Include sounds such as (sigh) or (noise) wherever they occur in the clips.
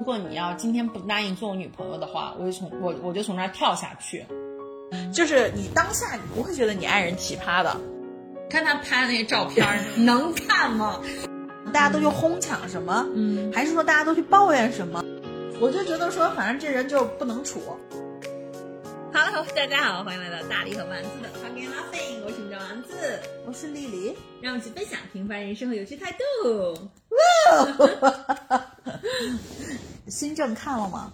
如果你要今天不答应做我女朋友的话，我就从我我就从那儿跳下去。就是你当下你不会觉得你爱人奇葩的，看他拍的那些照片儿，(laughs) 能看吗？大家都去哄抢什么？嗯，还是说大家都去抱怨什么？我就觉得说，反正这人就不能处。Hello，大家好，欢迎来到大力和丸子的 Talking Nothing，我是你的丸子，我是丽丽，让我们一起分享平凡人生和有趣态度。(laughs) 新政看了吗？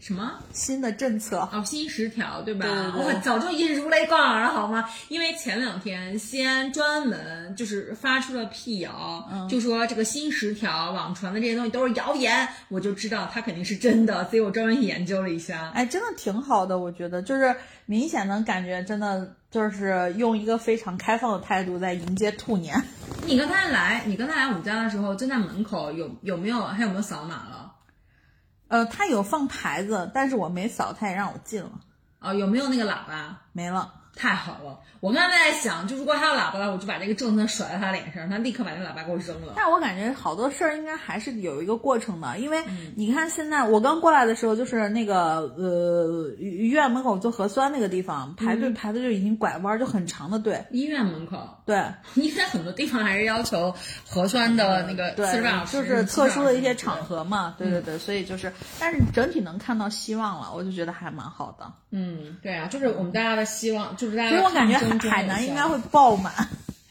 什么？新的政策哦，新十条对吧？对对对我早就已经如雷贯耳了，好吗？因为前两天西安专门就是发出了辟谣，嗯就说这个新十条网传的这些东西都是谣言，我就知道它肯定是真的，所以我专门研究了一下。哎，真的挺好的，我觉得就是明显能感觉，真的就是用一个非常开放的态度在迎接兔年。你刚才来，你刚才来我们家的时候，就在门口有有没有还有没有扫码了？呃，他有放牌子，但是我没扫，他也让我进了，哦，有没有那个喇叭？没了。太好了！我刚才在想，就如果他有喇叭了，我就把这个政策甩在他脸上，他立刻把那个喇叭给我扔了。但我感觉好多事儿应该还是有一个过程的，因为你看现在我刚过来的时候，就是那个呃医院门口做核酸那个地方排队排的就已经拐弯，就很长的队。医院门口，对因为很多地方还是要求核酸的那个对四十八小，时，就是特殊的一些场合。合嘛，对对对，所以就是，但是整体能看到希望了，我就觉得还蛮好的。嗯，对啊，就是我们大家的希望，就是大家。所以我感觉海海南应该会爆满。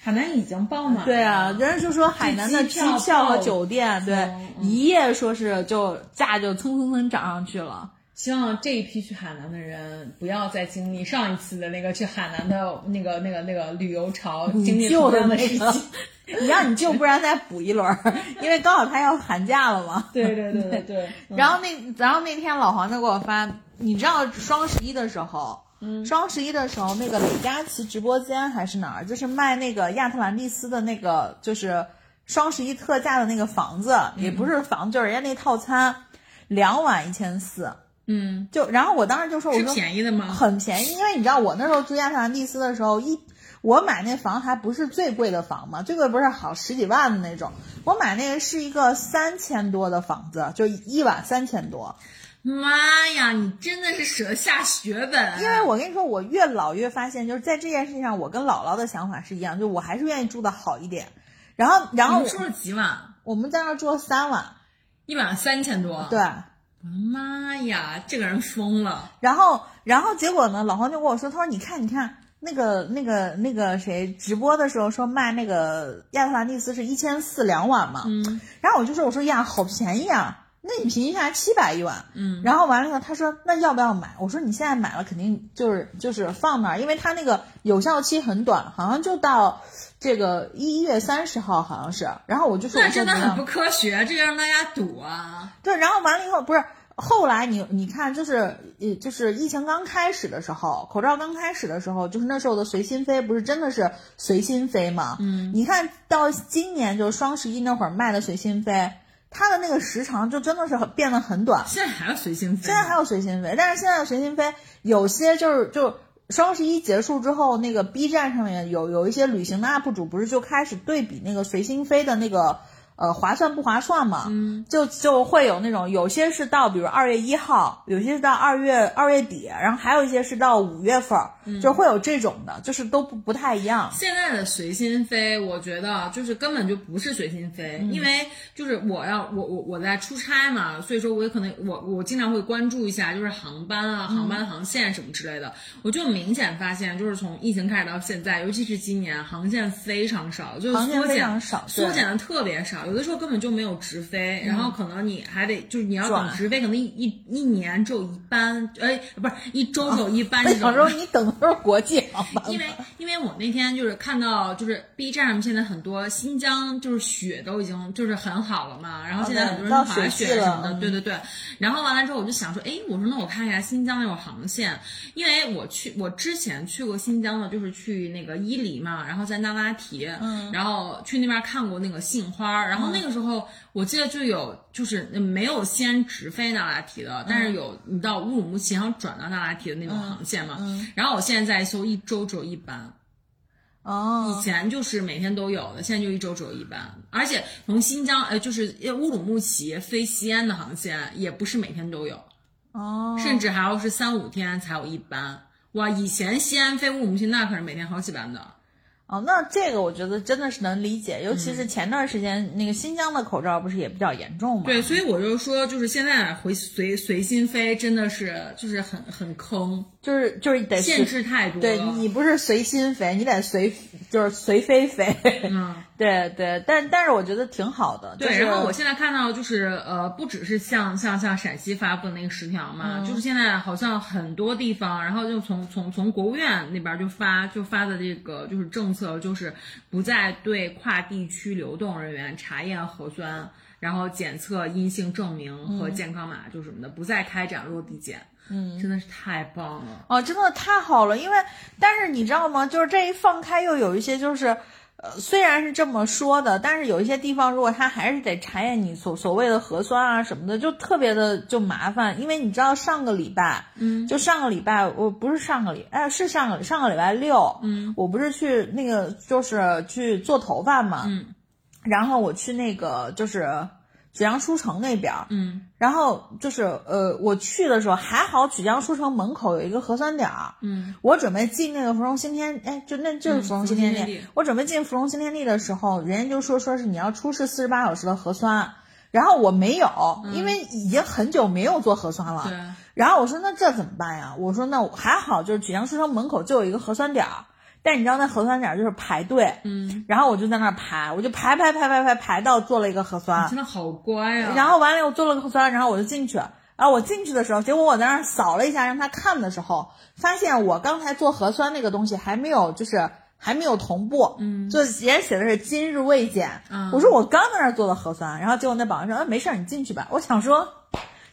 海南已经爆满。对啊，人家就说海南的机票和酒店，对，一夜说是就价就蹭蹭蹭涨上去了。希望这一批去海南的人不要再经历上一次的那个去海南的那个、那个、那个旅游潮经历旧的的那个，(laughs) 你让你舅不然再补一轮儿，因为刚好他要寒假了嘛。(laughs) 对对对对对。(laughs) 然后那然后那天老黄就给我发，你知道双十一的时候。嗯，双十一的时候，那个李佳琦直播间还是哪儿，就是卖那个亚特兰蒂斯的那个，就是双十一特价的那个房子，嗯也不是房，就是人家那套餐，两晚一千四。嗯，就然后我当时就说，我是说便宜的吗？很便宜，因为你知道我那时候住亚特兰蒂斯的时候，一我买那房还不是最贵的房嘛，最贵不是好十几万的那种，我买那个是一个三千多的房子，就一晚三千多。妈呀，你真的是舍得下血本！因为我跟你说，我越老越发现，就是在这件事情上，我跟姥姥的想法是一样，就我还是愿意住的好一点。然后，然后你住了几晚？我们在那儿住了三晚，一晚三千多。对。我的妈呀，这个人疯了。然后，然后结果呢？老黄就跟我说，他说：“你看，你看那个那个那个谁直播的时候说卖那个亚特兰蒂斯是一千四两晚嘛。”嗯。然后我就说：“我说呀，好便宜啊。”那你平均下来七百一碗，嗯，然后完了以后，他说那要不要买？我说你现在买了肯定就是就是放那儿，因为它那个有效期很短，好像就到这个一月三十号，好像是。然后我就说那真的很不科学，这个让大家赌啊。对，然后完了以后不是后来你你看就是呃就是疫情刚开始的时候，口罩刚开始的时候，就是那时候的随心飞不是真的是随心飞吗？嗯，你看到今年就是双十一那会儿卖的随心飞。它的那个时长就真的是很变得很短，现在还有随心飞，现在还有随心飞，但是现在的随心飞有些就是就双十一结束之后，那个 B 站上面有有一些旅行的 UP 主不是就开始对比那个随心飞的那个呃划算不划算嘛？嗯，就就会有那种有些是到比如二月一号，有些是到二月二月底，然后还有一些是到五月份，嗯、就会有这种的，就是都不不太一样。现在的随心飞，我觉得就是根本就不是随心飞，嗯、因为就是我要我我我在出差嘛，所以说我也可能我我经常会关注一下就是航班啊、航班航线什么之类的，我就明显发现就是从疫情开始到现在，尤其是今年航线非常少，就是缩减少，缩减的特别少，有的时候根本就没有直飞，然后可能你还得就是你要等直飞，可能一一一年只有一班，哎，不是一周只有一班这种。有时候你等的都是国际 (laughs) 因为因为我那天就是看到就是 B 站上面现在很多新疆就是雪都已经就是很好了嘛，然后现在很多人滑雪什么的，对对对。然后完了之后我就想说，哎，我说那我看一下新疆那种航线，因为我去我之前去过新疆的，就是去那个伊犁嘛，然后在那拉提，嗯，然后去那边看过那个杏花，然后那个时候。我记得就有，就是没有先直飞那拉提的，但是有你到乌鲁木齐然后转到那拉提的那种航线嘛。嗯、然后我现在在搜，一周只有一班。哦，以前就是每天都有的，现在就一周只有一班。而且从新疆，呃，就是乌鲁木齐飞西安的航线也不是每天都有，哦，甚至还要是三五天才有一班。哇，以前西安飞乌鲁木齐那可是每天好几班的。哦，那这个我觉得真的是能理解，尤其是前段时间那个新疆的口罩不是也比较严重吗？对，所以我就说，就是现在回随随心飞真的是就是很很坑，就是就是得限制太多。对你不是随心飞，你得随就是随飞飞。嗯，(laughs) 对对，但但是我觉得挺好的。对，然后我现在看到就是呃，不只是像像像陕西发布的那个十条嘛，就是现在好像很多地方，然后就从从从国务院那边就发就发的这个就是政策。就是不再对跨地区流动人员查验核酸，然后检测阴性证明和健康码，就什么的，不再开展落地检。嗯，真的是太棒了哦，真的太好了。因为，但是你知道吗？就是这一放开，又有一些就是。呃，虽然是这么说的，但是有一些地方，如果他还是得查验你所所谓的核酸啊什么的，就特别的就麻烦。因为你知道上个礼拜，嗯，就上个礼拜，我不是上个礼，哎，是上个上个礼拜六，嗯，我不是去那个就是去做头发嘛，嗯，然后我去那个就是。曲江书城那边，嗯，然后就是呃，我去的时候还好，曲江书城门口有一个核酸点儿，嗯，我准备进那个芙蓉新天，哎，就那就是芙蓉新天地，我准备进芙蓉新天地的时候，人家就说说是你要出示四十八小时的核酸，然后我没有，因为已经很久没有做核酸了，对，然后我说那这怎么办呀？我说那还好，就是曲江书城门口就有一个核酸点儿。但你知道那核酸点就是排队，嗯，然后我就在那儿排，我就排排排排排排到做了一个核酸，真的好乖啊。然后完了我做了个核酸，然后我就进去，然后我进去的时候，结果我在那儿扫了一下让他看的时候，发现我刚才做核酸那个东西还没有，就是还没有同步，嗯，就也写的是今日未检，我说我刚在那儿做的核酸，然后结果那保安说，哎，没事儿，你进去吧。我想说。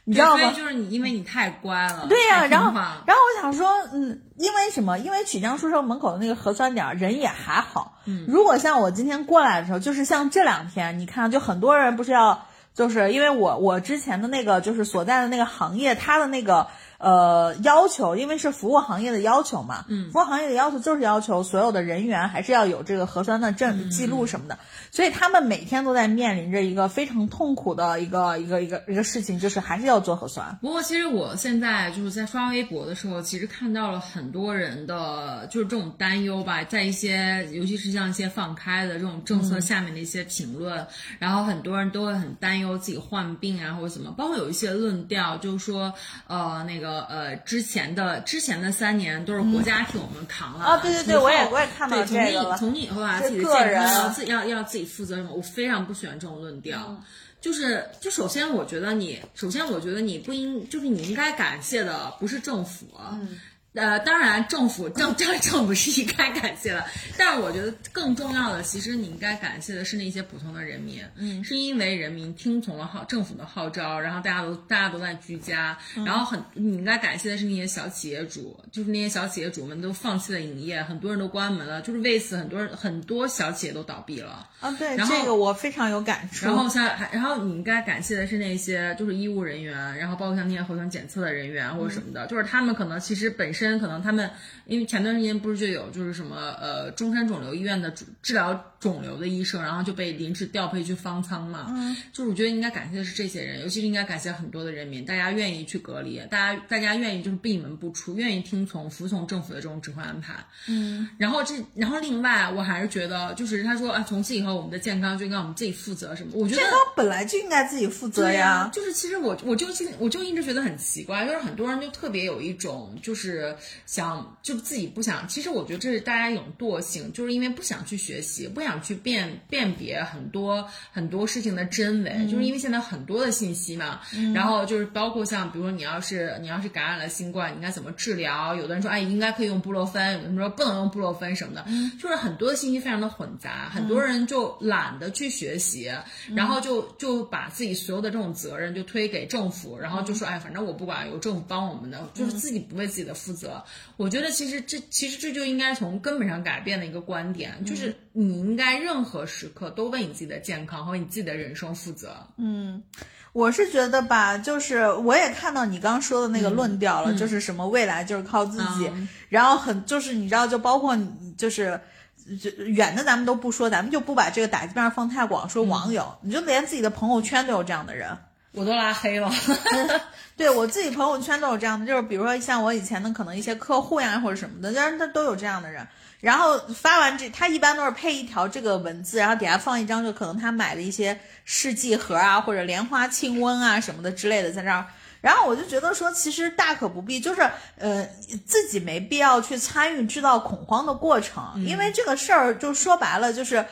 你知道吗？就是你，因为你太乖了。对呀，然后，然后我想说，嗯，因为什么？因为曲江书城门口的那个核酸点人也还好。嗯，如果像我今天过来的时候，就是像这两天，你看，就很多人不是要，就是因为我我之前的那个就是所在的那个行业，它的那个。呃，要求，因为是服务行业的要求嘛，嗯，服务行业的要求就是要求所有的人员还是要有这个核酸的证记录什么的，所以他们每天都在面临着一个非常痛苦的一个一个一个一个事情，就是还是要做核酸。不过，其实我现在就是在刷微博的时候，其实看到了很多人的就是这种担忧吧，在一些尤其是像一些放开的这种政策下面的一些评论，然后很多人都会很担忧自己患病啊或者怎么，包括有一些论调就是说，呃，那个。呃呃，之前的之前的三年都是国家替我们扛了啊！对对对，我也我也看到这个了。从你以后啊，自己的健康要自要要自己负责任？我非常不喜欢这种论调。就是就首先，我觉得你首先，我觉得你不应就是你应该感谢的不是政府。呃，当然，政府政政政府是应该感谢的，但是我觉得更重要的，其实你应该感谢的是那些普通的人民，嗯，是因为人民听从了号政府的号召，然后大家都大家都在居家，然后很你应该感谢的是那些小企业主，就是那些小企业主们都放弃了营业，很多人都关门了，就是为此很多人很多小企业都倒闭了啊，对，这个我非常有感触。然后像还然后你应该感谢的是那些就是医务人员，然后包括像那些核酸检测的人员或者什么的，就是他们可能其实本身。可能他们，因为前段时间不是就有就是什么呃中山肿瘤医院的治治疗肿瘤的医生，然后就被临时调配去方舱嘛。嗯，就是我觉得应该感谢的是这些人，尤其是应该感谢很多的人民，大家愿意去隔离，大家大家愿意就是闭门不出，愿意听从服从政府的这种指挥安排。嗯，然后这然后另外我还是觉得就是他说啊，从此以后我们的健康就应该我们自己负责什么？我觉得健康本来就应该自己负责呀。就是其实我我就我就一直觉得很奇怪，就是很多人就特别有一种就是。想就自己不想，其实我觉得这是大家一种惰性，就是因为不想去学习，不想去辨辨别很多很多事情的真伪，就是因为现在很多的信息嘛，然后就是包括像比如说你要是你要是感染了新冠，你应该怎么治疗？有的人说哎应该可以用布洛芬，有的人说不能用布洛芬什么的，就是很多的信息非常的混杂，很多人就懒得去学习，然后就就把自己所有的这种责任就推给政府，然后就说哎反正我不管，有政府帮我们的，就是自己不为自己的负责。我觉得其实这其实这就应该从根本上改变的一个观点，就是你应该任何时刻都为你自己的健康和你自己的人生负责。嗯，我是觉得吧，就是我也看到你刚说的那个论调了，就是什么未来就是靠自己，然后很就是你知道，就包括你就是远的咱们都不说，咱们就不把这个打击面放太广，说网友，你就连自己的朋友圈都有这样的人，我都拉黑了。(laughs) 对我自己朋友圈都有这样的，就是比如说像我以前的可能一些客户呀或者什么的，但是他都有这样的人。然后发完这，他一般都是配一条这个文字，然后底下放一张，就可能他买的一些试剂盒啊，或者莲花清瘟啊什么的之类的在这儿。然后我就觉得说，其实大可不必，就是呃，自己没必要去参与制造恐慌的过程，因为这个事儿就说白了就是。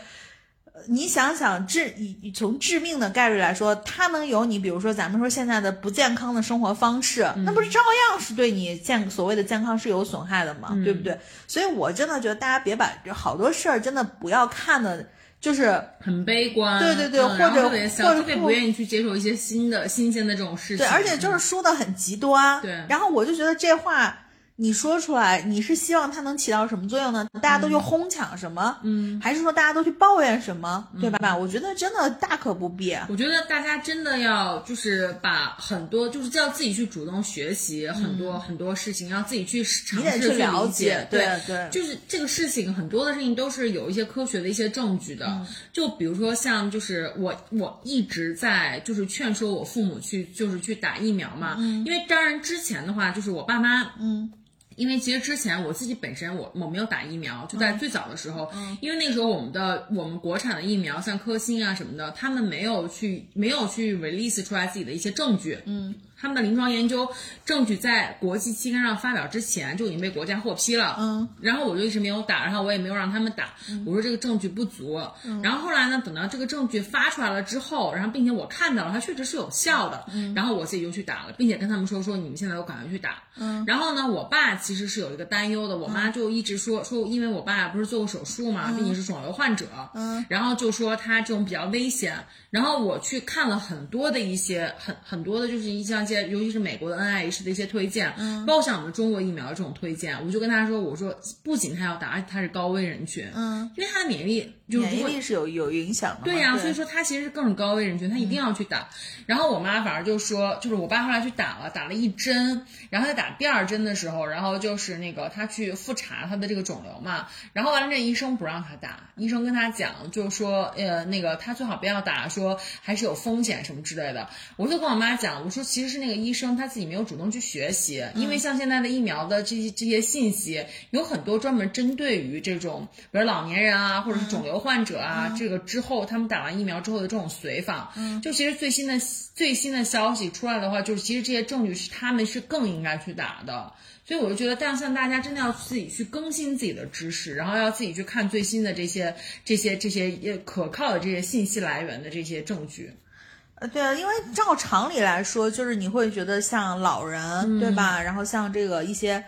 你想想，致以从致命的概率来说，它能有你，比如说咱们说现在的不健康的生活方式，那不是照样是对你健所谓的健康是有损害的吗？对不对？所以我真的觉得大家别把好多事儿真的不要看的，就是很悲观。对对对，或者或者不愿意去接受一些新的新鲜的这种事情。对，而且就是说的很极端。对，然后我就觉得这话。你说出来，你是希望它能起到什么作用呢？大家都去哄抢什么？嗯，还是说大家都去抱怨什么？对吧？我觉得真的大可不必。我觉得大家真的要就是把很多就是叫自己去主动学习很多很多事情，要自己去尝试去了解。对对，就是这个事情很多的事情都是有一些科学的一些证据的。就比如说像就是我我一直在就是劝说我父母去就是去打疫苗嘛，因为当然之前的话就是我爸妈嗯。因为其实之前我自己本身我我没有打疫苗，就在最早的时候，因为那时候我们的我们国产的疫苗像科兴啊什么的，他们没有去没有去 release 出来自己的一些证据，嗯。他们的临床研究证据在国际期刊上发表之前就已经被国家获批了，嗯，然后我就一直没有打，然后我也没有让他们打，我说这个证据不足，然后后来呢，等到这个证据发出来了之后，然后并且我看到了它确实是有效的，然后我自己就去打了，并且跟他们说说你们现在都赶快去打，嗯，然后呢，我爸其实是有一个担忧的，我妈就一直说说，因为我爸不是做过手术嘛，并且是肿瘤患者，嗯，然后就说他这种比较危险，然后我去看了很多的一些很很多的就是一些。些，尤其是美国的 NIH 的一些推荐，嗯包括像我们中国疫苗这种推荐，我就跟他说，我说不仅他要打，而且他是高危人群，嗯，因为他的免疫力。免疫力是有有影响的，对呀，所以说他其实是更是高危人群，他一定要去打。然后我妈反而就说，就是我爸后来去打了，打了一针，然后在打第二针的时候，然后就是那个他去复查他的这个肿瘤嘛，然后完了这医生不让他打，医生跟他讲，就是说呃那个他最好不要打，说还是有风险什么之类的。我就跟我妈讲，我说其实是那个医生他自己没有主动去学习，因为像现在的疫苗的这些这些信息有很多专门针对于这种比如老年人啊，或者是肿瘤。患者啊，这个之后他们打完疫苗之后的这种随访，嗯，就其实最新的最新的消息出来的话，就是其实这些证据是他们是更应该去打的，所以我就觉得，但像大家真的要自己去更新自己的知识，然后要自己去看最新的这些这些这些可靠的这些信息来源的这些证据。呃，对啊，因为照常理来说，就是你会觉得像老人对吧？然后像这个一些。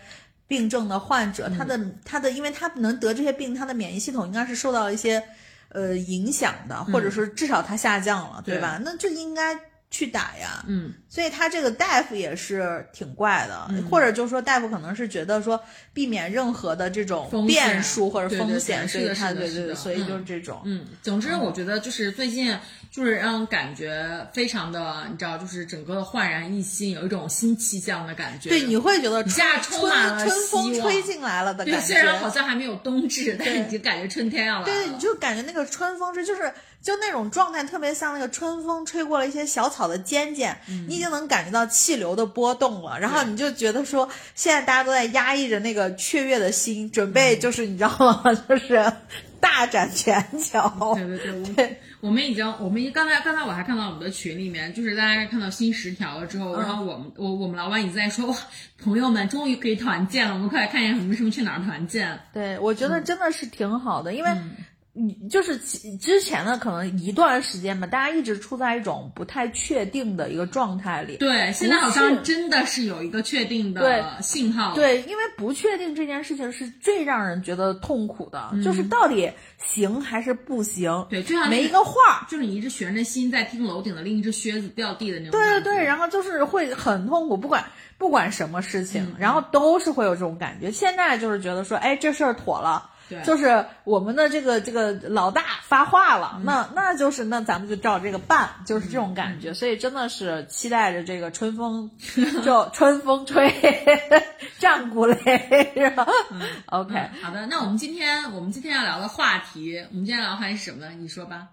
病症的患者，他的他的，因为他能得这些病，他的免疫系统应该是受到一些呃影响的，或者说至少他下降了，对吧？那就应该去打呀。嗯。所以他这个大夫也是挺怪的，或者就是说大夫可能是觉得说避免任何的这种变数或者风险，所以他对对对，所以就是这种。嗯，总之我觉得就是最近就是让感觉非常的，你知道，就是整个焕然一新，有一种新气象的感觉。对，你会觉得一下充满了春风吹进来了的感觉。虽然好像还没有冬至，但是已经感觉春天要来了。对，你就感觉那个春风是就是就那种状态，特别像那个春风吹过了一些小草的尖尖，你已经能感觉到。气流的波动了，然后你就觉得说，现在大家都在压抑着那个雀跃的心，准备就是你知道吗？(laughs) 就是大展拳脚。对对对，对，我们已经，我们刚才刚才我还看到我们的群里面，就是大家看到新十条了之后，然后我们我我们老板一直在说，哇，朋友们终于可以团建了，我们快来看一下什么时候去哪儿团建。对，我觉得真的是挺好的，因为。你就是之前的可能一段时间吧，大家一直处在一种不太确定的一个状态里。对，现在好像真的是有一个确定的信号。对，因为不确定这件事情是最让人觉得痛苦的，就是到底行还是不行。对，就像没一个话，就是你一直悬着心在听楼顶的另一只靴子掉地的那种。对对对，然后就是会很痛苦，不管不管什么事情，然后都是会有这种感觉。现在就是觉得说，哎，这事儿妥了。就是我们的这个这个老大发话了，那那就是那咱们就照这个办，就是这种感觉。所以真的是期待着这个春风，(laughs) 就春风吹，(laughs) 战鼓擂，是吧？OK，好的。那我们今天我们今天要聊的话题，我们今天聊的话题是什么呢？你说吧。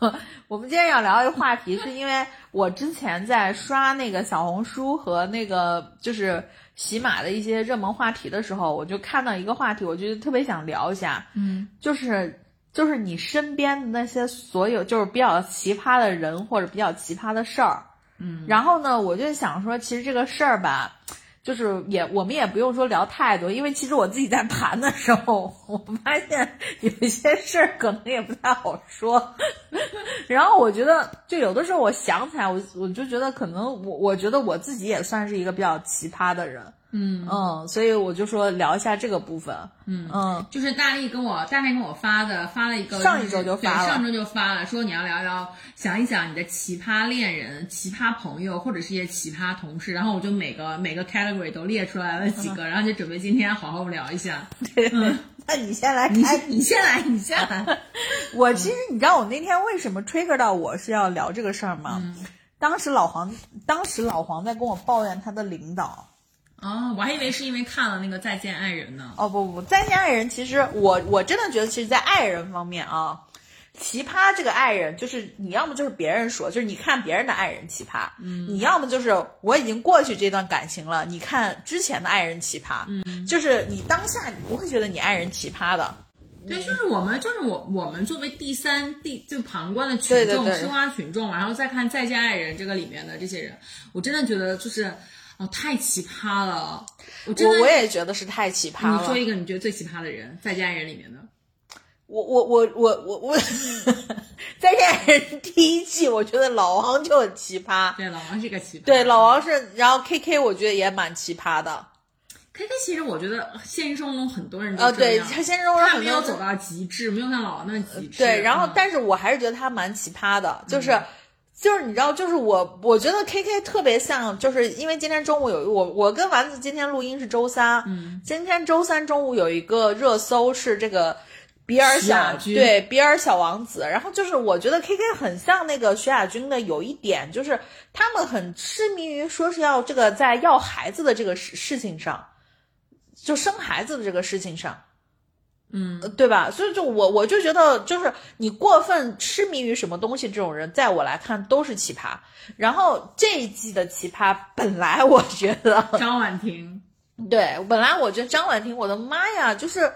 (laughs) 我们今天要聊一个话题，是因为我之前在刷那个小红书和那个就是喜马的一些热门话题的时候，我就看到一个话题，我觉得特别想聊一下，嗯，就是就是你身边的那些所有就是比较奇葩的人或者比较奇葩的事儿，嗯，然后呢，我就想说，其实这个事儿吧。就是也我们也不用说聊太多，因为其实我自己在盘的时候，我发现有些事儿可能也不太好说。(laughs) 然后我觉得，就有的时候我想起来，我我就觉得可能我我觉得我自己也算是一个比较奇葩的人。嗯嗯，所以我就说聊一下这个部分。嗯嗯，就是大力跟我大力跟我发的，发了一个上一周就发了，上周就发了，说你要聊聊，想一想你的奇葩恋人、奇葩朋友或者是一些奇葩同事，然后我就每个每个 category 都列出来了几个，然后就准备今天好好聊一下。嗯，(laughs) 那你先来，你你先来，你先来。(laughs) 我其实你知道我那天为什么 trigger 到我是要聊这个事儿吗？当时老黄，当时老黄在跟我抱怨他的领导。哦，我还以为是因为看了那个《再见爱人》呢。哦不不，《再见爱人》其实我我真的觉得，其实，在爱人方面啊，奇葩这个爱人，就是你要么就是别人说，就是你看别人的爱人奇葩，嗯，你要么就是我已经过去这段感情了，你看之前的爱人奇葩，嗯，就是你当下你不会觉得你爱人奇葩的。对，就是我们，就是我我们作为第三第就旁观的群众，吃瓜群众，然后再看《再见爱人》这个里面的这些人，我真的觉得就是。哦，太奇葩了！我我我也觉得是太奇葩了。你说一个你觉得最奇葩的人，《再见爱人》里面的。我我我我我我，《再见爱人 (laughs)》第一季，我觉得老王就很奇葩。对，老王是个奇葩。对，老王是，然后 K K 我觉得也蛮奇葩的。K K 其实我觉得现实生活中很多人都这样。他现实生活中他没有走到极致，没有像老王那么极致。对，然后但是我还是觉得他蛮奇葩的，就是。就是你知道，就是我，我觉得 K K 特别像，就是因为今天中午有我，我跟丸子今天录音是周三，嗯，今天周三中午有一个热搜是这个比尔小对比尔小王子，然后就是我觉得 K K 很像那个徐亚军的有一点，就是他们很痴迷于说是要这个在要孩子的这个事事情上，就生孩子的这个事情上。嗯，对吧？所以就我我就觉得，就是你过分痴迷于什么东西，这种人在我来看都是奇葩。然后这一季的奇葩，本来我觉得张婉婷，对，本来我觉得张婉婷，我的妈呀，就是。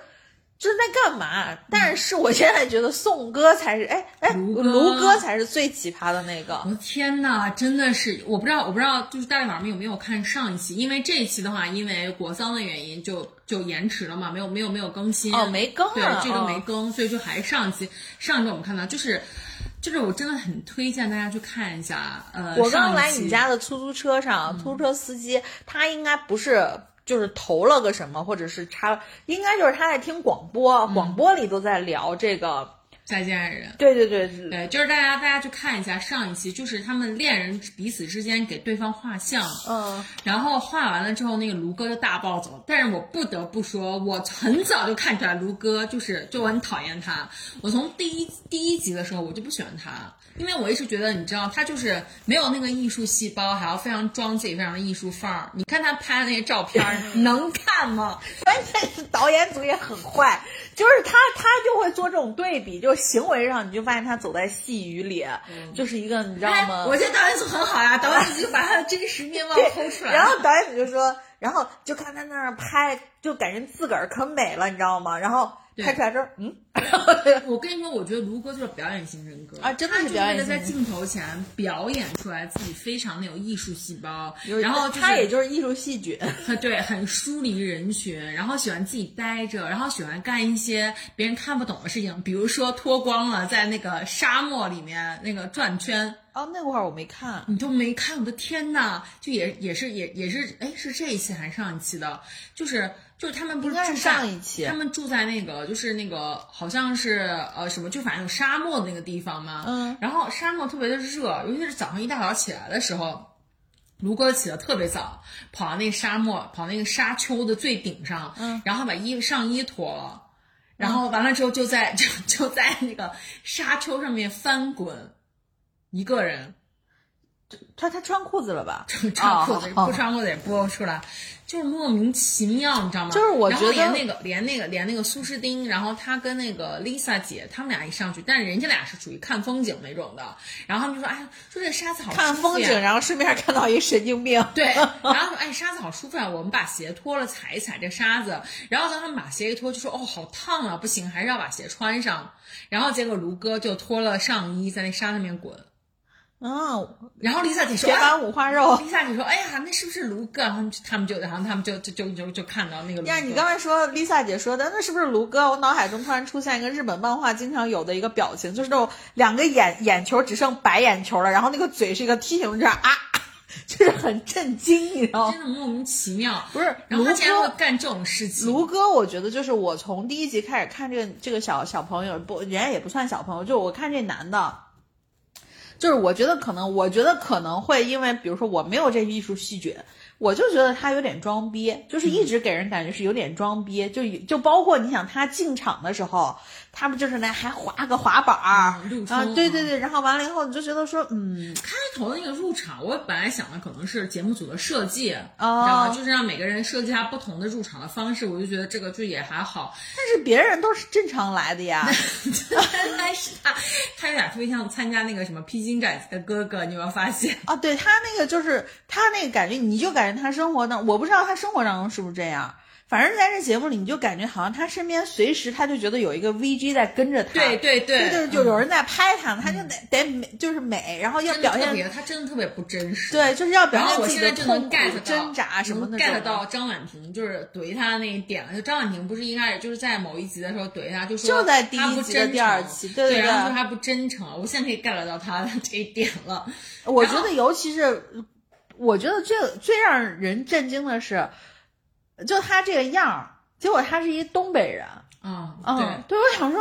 这是在干嘛？但是我现在觉得宋哥才是，哎哎，卢哥才是最奇葩的那个。我的天呐，真的是，我不知道，我不知道，就是大家网们有没有看上一期？因为这一期的话，因为国丧的原因，就就延迟了嘛，没有没有没有更新。哦，没更，对，这个没更，所以就还是上一期。上一周我们看到，就是就是我真的很推荐大家去看一下。呃，我刚来你家的出租车上，出租车司机他应该不是。就是投了个什么，或者是插，应该就是他在听广播，广播里都在聊这个再见爱人。对对对对，就是大家大家去看一下上一期，就是他们恋人彼此之间给对方画像，嗯，然后画完了之后，那个卢哥就大暴走。但是我不得不说，我很早就看出来卢哥就是就我很讨厌他，我从第一第一集的时候我就不喜欢他。因为我一直觉得，你知道，他就是没有那个艺术细胞，还要非常装自己，非常的艺术范儿。你看他拍的那些照片，(laughs) 能看吗？关键是导演组也很坏，就是他他就会做这种对比，就行为上你就发现他走在细雨里，就是一个你知道吗？我觉得导演组很好呀，导演组就把他的真实面貌抠出来。然后导演组就说，然后就看他那儿拍，就感觉自个儿可美了，你知道吗？然后。拍出来之后，嗯，(laughs) 我跟你说，我觉得卢哥就是表演型人格啊，真的是表演型。在镜头前表演出来自己非常的有艺术细胞，然后他也就是艺术细菌，(laughs) 对，很疏离人群，然后喜欢自己待着，然后喜欢干一些别人看不懂的事情，比如说脱光了在那个沙漠里面那个转圈。哦，那会儿我没看，你都没看，我的天呐，就也也是也也是，哎，是这一期还是上一期的？就是。就是他们不是住上一期，他们住在那个就是那个好像是呃什么，就反正有沙漠的那个地方嘛。嗯。然后沙漠特别的热，尤其是早上一大早起来的时候，卢哥起得特别早，跑到那个沙漠，跑那个沙丘的最顶上，嗯。然后把衣服上衣脱了，然后完了之后就在 (laughs) 就就在那个沙丘上面翻滚，一个人。他他穿裤子了吧？穿裤子不穿裤子也播不出来，就是莫名其妙，你知道吗？就是我觉得连那个连那个连那个苏诗丁，然后他跟那个 Lisa 姐他们俩一上去，但是人家俩是属于看风景那种的，然后他们就说：“哎呀，说这沙子好看风景，然后顺便看到一神经病。”对，(laughs) 然后说：“哎，沙子好舒服啊，我们把鞋脱了踩一踩这沙子。”然后当他们把鞋一脱，就说：“哦，好烫啊，不行，还是要把鞋穿上。”然后结果卢哥就脱了上衣，在那沙上面滚。哦，然后 Lisa 姐说：“铁板五花肉。”，Lisa 姐说：“哎呀，那是不是卢哥？”他们他们就然后他们就就就就就看到那个。呀，你刚才说 Lisa 姐说的，那是不是卢哥？我脑海中突然出现一个日本漫画经常有的一个表情，就是那种两个眼眼球只剩白眼球了，然后那个嘴是一个梯形这样啊，(laughs) 就是很震惊，你知道吗？真的莫名其妙。不是，然后他竟然会干这种事情。卢哥，我觉得就是我从第一集开始看这个这个小小朋友，不，人家也不算小朋友，就我看这男的。就是我觉得可能，我觉得可能会因为，比如说我没有这艺术细菌，我就觉得他有点装逼，就是一直给人感觉是有点装逼。就就包括你想他进场的时候，他不就是那还滑个滑板儿啊？对对对，然后完了以后你就觉得说，嗯，开头的那个入场，我本来想的可能是节目组的设计，你知道吗？就是让每个人设计他不同的入场的方式，我就觉得这个就也还好。但是别人都是正常来的呀，但 (laughs) 是他他有点特别像参加那个什么披荆斩棘的哥哥，你有没有发现啊？对他那个就是他那个感觉，你就感觉他生活当，我不知道他生活当中是不是这样。反正在这节目里，你就感觉好像他身边随时他就觉得有一个 VG 在跟着他，对对对，就是就有人在拍他，他就得得美，就是美，然后要表现他真的特别不真实，对，就是要表现自己的痛苦、挣扎什么的。get 到张婉婷就是怼他那一点了，就张婉婷不是一开始就是在某一集的时候怼他，就说就在第一集的第二期，对对对，然后说他不真诚，我现在可以 get 到他的这一点了。我觉得尤其是，我觉得最最让人震惊的是，就他这个样儿。结果他是一东北人，嗯，对，对我想说，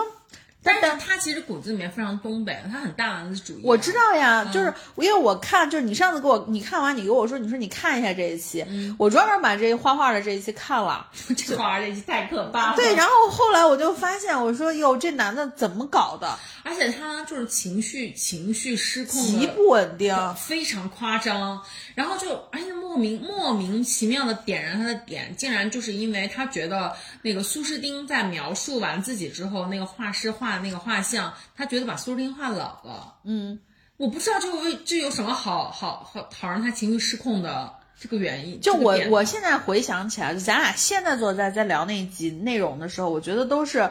但是他其实骨子里面非常东北，他很大男子主义。我知道呀，就是因为我看，就是你上次给我你看完，你给我说，你说你看一下这一期，我专门把这画画的这一期看了，(laughs) 这画画这一期太可怕了。对，然后后来我就发现，我说哟，这男的怎么搞的？而且他就是情绪情绪失控，极不稳定，非常夸张。然后就而且莫名莫名其妙的点燃他的点，竟然就是因为他觉得那个苏诗丁在描述完自己之后，那个画师画的那个画像，他觉得把苏诗丁画老了。嗯，我不知道这个为这有什么好好好好让他情绪失控的这个原因。就我我现在回想起来，咱俩现在坐在在聊那一集内容的时候，我觉得都是。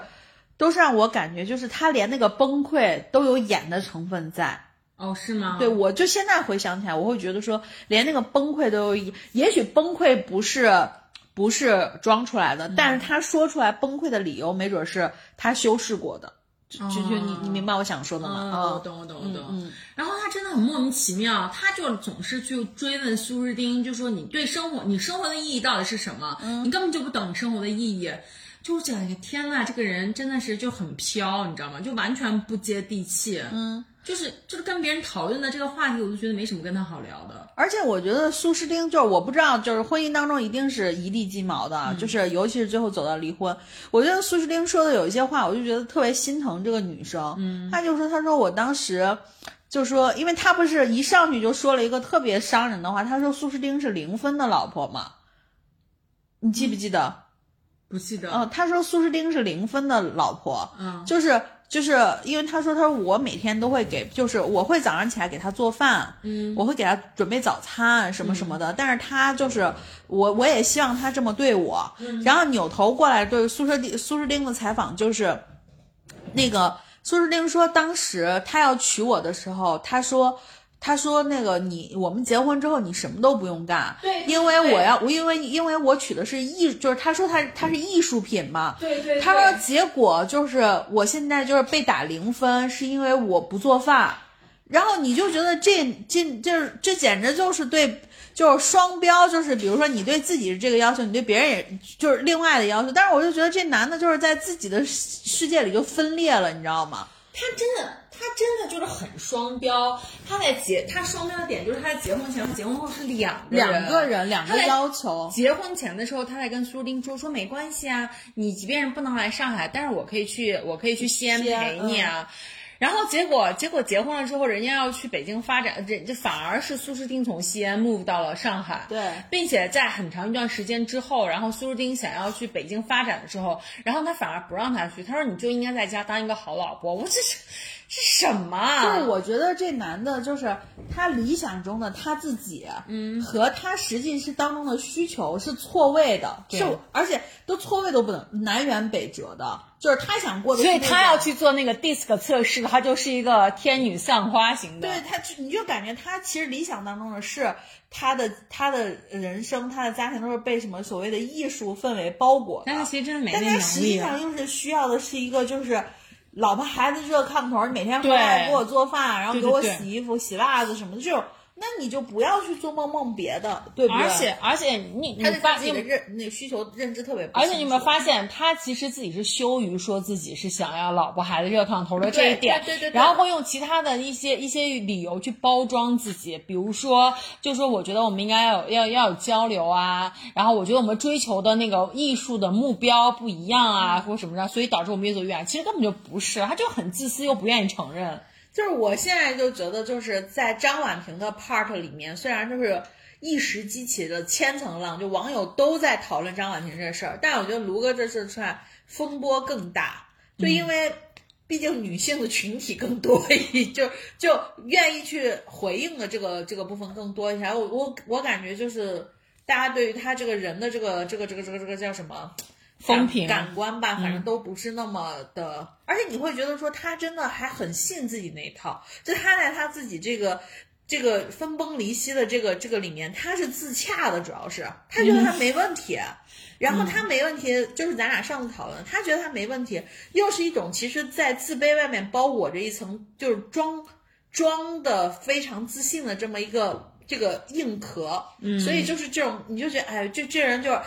都是让我感觉，就是他连那个崩溃都有演的成分在哦，是吗？对，我就现在回想起来，我会觉得说，连那个崩溃都有，也许崩溃不是不是装出来的，但是他说出来崩溃的理由，没准是他修饰过的。就就你你明白我想说的吗？我懂我懂我懂。然后他真的很莫名其妙，他就总是去追问苏日丁，就说你对生活，你生活的意义到底是什么？你根本就不懂生活的意义。就是讲，天呐，这个人真的是就很飘，你知道吗？就完全不接地气。嗯，就是就是跟别人讨论的这个话题，我就觉得没什么跟他好聊的。而且我觉得苏诗丁就是我不知道，就是婚姻当中一定是一地鸡毛的，就是尤其是最后走到离婚。我觉得苏诗丁说的有一些话，我就觉得特别心疼这个女生。嗯，他就说，他说我当时就说，因为他不是一上去就说了一个特别伤人的话，他说苏诗丁是零分的老婆嘛，你记不记得？不记得。嗯，他说苏诗丁是零分的老婆，嗯，就是就是因为他说他说我每天都会给，就是我会早上起来给他做饭，嗯，我会给他准备早餐什么什么的，但是他就是我我也希望他这么对我，然后扭头过来对苏诗丁苏诗丁的采访就是，那个苏诗丁说当时他要娶我的时候，他说。他说：“那个你，我们结婚之后你什么都不用干，对，因为我要，因为因为我娶的是艺，就是他说他他是艺术品嘛，对对。他说结果就是我现在就是被打零分，是因为我不做饭，然后你就觉得这这这这简直就是对，就是双标，就是比如说你对自己是这个要求，你对别人也就是另外的要求，但是我就觉得这男的就是在自己的世界里就分裂了，你知道吗？他真的。”他真的就是很双标。他在结他双标的点就是他在结婚前和结婚后是两个人，两个人，两个要求。结婚前的时候，他在跟苏丁说说没关系啊，你即便是不能来上海，但是我可以去，我可以去西安陪你啊。然后结果，结果结婚了之后，人家要去北京发展，这这反而是苏诗丁从西安 move 到了上海，对，并且在很长一段时间之后，然后苏诗丁想要去北京发展的时候，然后他反而不让他去，他说你就应该在家当一个好老婆。我这是是什么？就是我觉得这男的，就是他理想中的他自己，嗯，和他实际是当中的需求是错位的，是而且都错位都不能南辕北辙的。就是他想过的，所以他要去做那个 DISC 测试，他就是一个天女散花型的。对他，你就感觉他其实理想当中的是他的他的人生，他的家庭都是被什么所谓的艺术氛围包裹的。但他其实真的没那能力。但他实际上又是需要的是一个就是老婆孩子热炕头，你每天回来给我做饭，然后给我洗衣服、洗袜子什么的，就。那你就不要去做梦梦别的，对不对？而且而且你你发现认那需求认知特别，而且你有没有发现他其实自己是羞于说自己是想要老婆孩子热炕头的这一点，对对对，然后会用其他的一些一些理由去包装自己，比如说就说我觉得我们应该要有要要有交流啊，然后我觉得我们追求的那个艺术的目标不一样啊，或者什么的，所以导致我们越走越远。其实根本就不是，他就很自私又不愿意承认。就是我现在就觉得，就是在张婉婷的 part 里面，虽然就是一时激起了千层浪，就网友都在讨论张婉婷这事儿，但我觉得卢哥这次出来风波更大，就因为毕竟女性的群体更多一，(laughs) 就就愿意去回应的这个这个部分更多一些。我我我感觉就是大家对于他这个人的这个这个这个这个这个叫什么？风评感官吧，反正都不是那么的，而且你会觉得说他真的还很信自己那一套，就他在他自己这个这个分崩离析的这个这个里面，他是自洽的，主要是他觉得他没问题，然后他没问题，就是咱俩上次讨论，他觉得他没问题，又是一种其实，在自卑外面包裹着一层，就是装装的非常自信的这么一个这个硬壳，所以就是这种，你就觉得哎，这这人就是。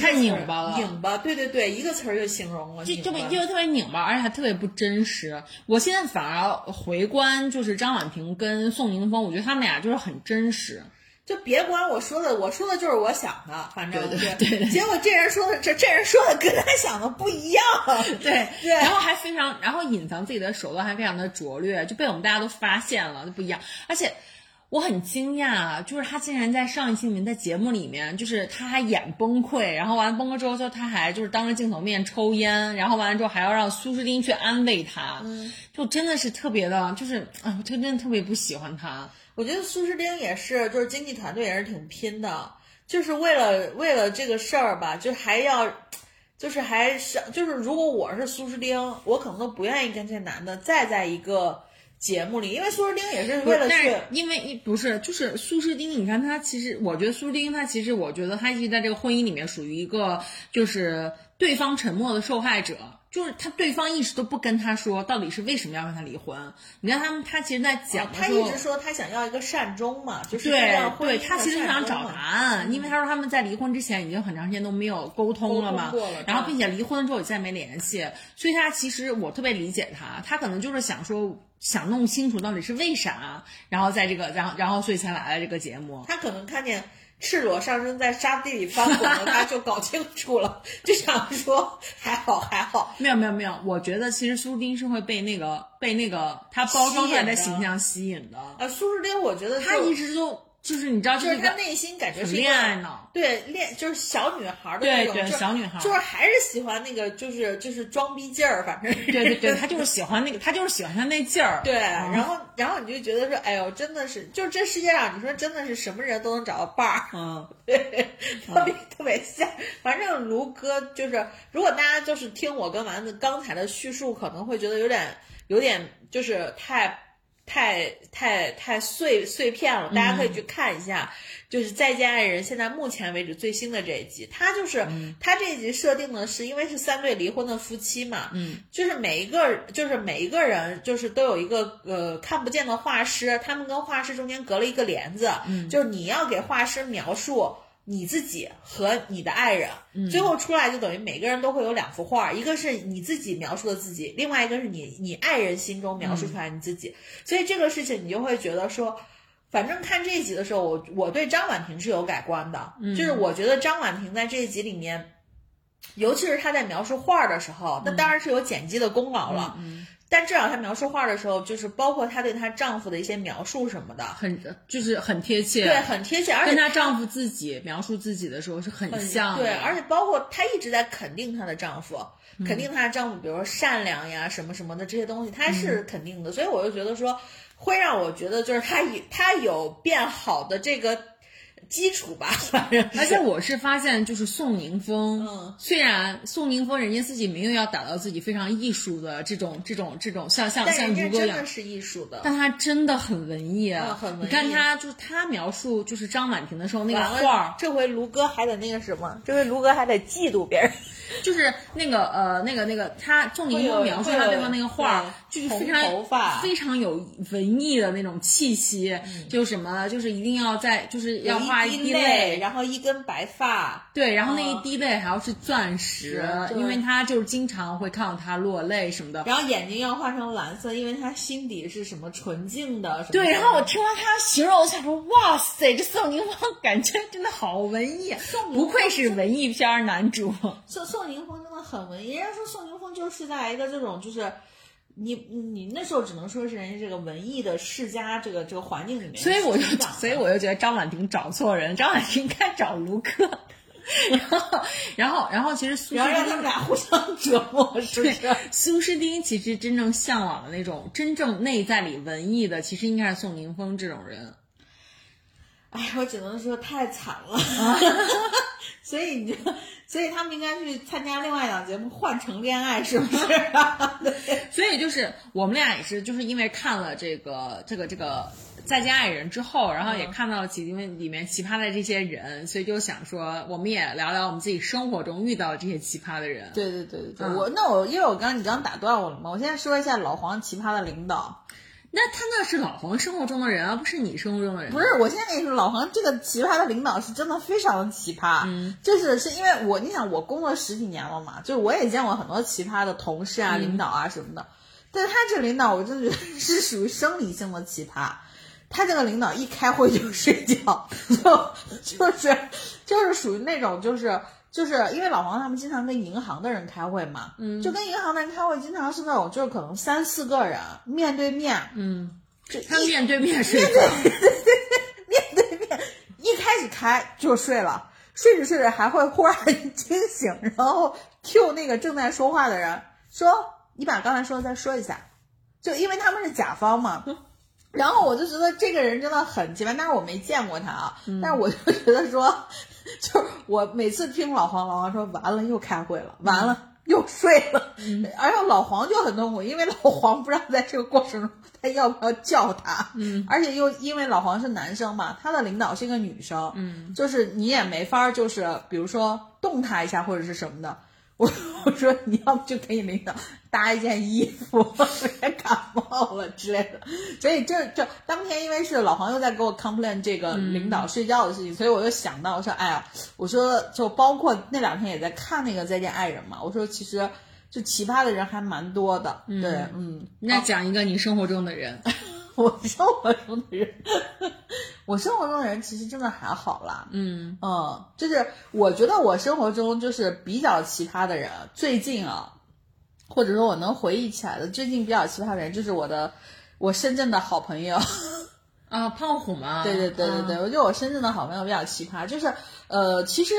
太拧巴了，拧巴，对对对，一个词儿就形容了，就就因为特别拧巴，而且还特别不真实。我现在反而回观，就是张婉婷跟宋宁峰，我觉得他们俩就是很真实。就别管我说的，我说的就是我想的，反正对对对。结果这人说的，这这人说的跟他想的不一样，对对。然后还非常，然后隐藏自己的手段还非常的拙劣，就被我们大家都发现了，就不一样，而且。我很惊讶，就是他竟然在上一期里面，在节目里面，就是他还演崩溃，然后完了崩溃之后，就他还就是当着镜头面抽烟，然后完了之后还要让苏诗丁去安慰他，就真的是特别的，就是啊，我真的特别不喜欢他。我觉得苏诗丁也是，就是经纪团队也是挺拼的，就是为了为了这个事儿吧，就还要，就是还是就是如果我是苏诗丁，我可能都不愿意跟这男的再在一个。节目里，因为苏诗丁也是为了去，因为一不是就是苏诗丁，你看他其实，我觉得苏诗丁他其实，我觉得他一直在这个婚姻里面属于一个就是对方沉默的受害者。就是他对方一直都不跟他说到底是为什么要跟他离婚。你看他们，他其实在讲，他一直说他想要一个善终嘛，就是对对，他其实想找答案，因为他说他们在离婚之前已经很长时间都没有沟通了嘛，然后并且离婚之后也再没联系，所以他其实我特别理解他，他可能就是想说想弄清楚到底是为啥，然后在这个然后然后所以才来了这个节目，他可能看见。赤裸上身在沙地里翻滚的 (laughs) 他就搞清楚了，就想说还好还好。没有没有没有，我觉得其实苏丁是会被那个被那个他包装出来的形象吸引的。呃，苏诗丁，我觉得他一直都。就是你知道，就是他内心感觉是恋爱脑，对恋就是小女孩的那种，对对小女孩，就是还是喜欢那个，就是就是装逼劲儿，反正对对对，他就是喜欢那个，(laughs) 他就是喜欢他那劲儿。对，然后然后你就觉得说，哎呦，真的是，就是这世界上，你说真的是什么人都能找到伴儿，嗯，(laughs) 对，特别特别像。反正卢哥就是，如果大家就是听我跟丸子刚才的叙述，可能会觉得有点有点就是太。太太太碎碎片了，大家可以去看一下，就是《再见爱人》现在目前为止最新的这一集，他就是他这一集设定的是，因为是三对离婚的夫妻嘛，嗯，就是每一个就是每一个人就是都有一个呃看不见的画师，他们跟画师中间隔了一个帘子，嗯，就是你要给画师描述你自己和你的爱人，最后出来就等于每个人都会有两幅画，一个是你自己描述的自己，另外一个是你你爱人心中描述出来你自己。所以这个事情你就会觉得说，反正看这一集的时候，我我对张婉婷是有改观的，就是我觉得张婉婷在这一集里面，尤其是她在描述画的时候，那当然是有剪辑的功劳了。但至少她描述画的时候，就是包括她对她丈夫的一些描述什么的，很就是很贴切，对，很贴切。而且跟她丈夫自己描述自己的时候是很像，对，而且包括她一直在肯定她的丈夫，肯定她的丈夫，比如说善良呀什么什么的这些东西，她是肯定的。所以我就觉得说，会让我觉得就是她有她有变好的这个。基础吧，(laughs) 反正而且我是发现，就是宋宁峰，嗯，虽然宋宁峰人家自己没有要打造自己非常艺术的这种这种这种像像像卢哥一样是艺术的，但他真的很文艺啊，很文艺。你看他就是他描述就是张婉婷的时候那个画，这回卢哥还得那个什么，这回卢哥还得嫉妒别人。就是那个呃，那个那个，他重点就描述他对方那个画，就是非常非常有文艺的那种气息，就什么，就是一定要在，就是要画一滴泪，然后一根白发，对，然后那一滴泪还要是钻石，因为他就是经常会看到他落泪什么的，然后眼睛要画成蓝色，因为他心底是什么纯净的。对，然后我听完他形容，我想说，哇塞，这宋宁峰 (laughs) 感觉真的好文艺，不愧是文艺片男主。(laughs) 宋宋。宋宁峰真的很文艺，人家说宋宁峰就是在一个这种，就是你你那时候只能说是人家这个文艺的世家这个这个环境里面，所以我就所以我就觉得张婉婷找错人，张婉婷应该找卢克，(laughs) 然后然后然后其实苏诗丁他们俩互相折磨，是不是？苏诗丁其实真正向往的那种真正内在里文艺的，其实应该是宋宁峰这种人。哎，我只能说太惨了，(laughs) 所以你就。所以他们应该去参加另外一档节目《换乘恋爱》，是不是？(laughs) 所以就是我们俩也是，就是因为看了这个这个这个《再见爱人》之后，然后也看到了几因为里面奇葩的这些人，所以就想说，我们也聊聊我们自己生活中遇到的这些奇葩的人。对对对对对，我那我因为我刚你刚打断我了嘛，我现在说一下老黄奇葩的领导。那他那是老黄生活中的人，而不是你生活中的人。不是，我现在跟你说，老黄这个奇葩的领导是真的非常的奇葩。嗯，就是是因为我，你想我工作十几年了嘛，就是我也见过很多奇葩的同事啊、领导啊什么的。但是他这个领导，我真的觉得是属于生理性的奇葩。他这个领导一开会就睡觉，(laughs) 就就是就是属于那种就是。就是因为老黄他们经常跟银行的人开会嘛，嗯，就跟银行的人开会，经常是那种就是可能三四个人面对面，嗯，他面对面睡，面对面对面，一开始开就睡了，睡着睡着还会忽然惊醒，然后 Q 那个正在说话的人说：“你把刚才说的再说一下。”就因为他们是甲方嘛，然后我就觉得这个人真的很奇葩，但是我没见过他啊，但是我就觉得说。就是我每次听老黄，老黄说完了又开会了，完了又睡了，而且老黄就很痛苦，因为老黄不知道在这个过程中他要不要叫他，嗯，而且又因为老黄是男生嘛，他的领导是一个女生，嗯，就是你也没法就是比如说动他一下或者是什么的。我 (laughs) 我说你要不就给你领导搭一件衣服，别感冒了之类的。所以这这当天因为是老黄又在给我 complain 这个领导睡觉的事情，所以我就想到我说哎呀，我说就包括那两天也在看那个再见爱人嘛，我说其实就奇葩的人还蛮多的。对，嗯，那讲一个你生活中的人。(laughs) (laughs) 我生活中的人，我生活中的人其实真的还好啦。嗯嗯，就是我觉得我生活中就是比较奇葩的人，最近啊，或者说我能回忆起来的最近比较奇葩的人，就是我的我深圳的好朋友 (laughs) 啊，胖虎嘛。对对对对对，我觉得我深圳的好朋友比较奇葩，就是呃，其实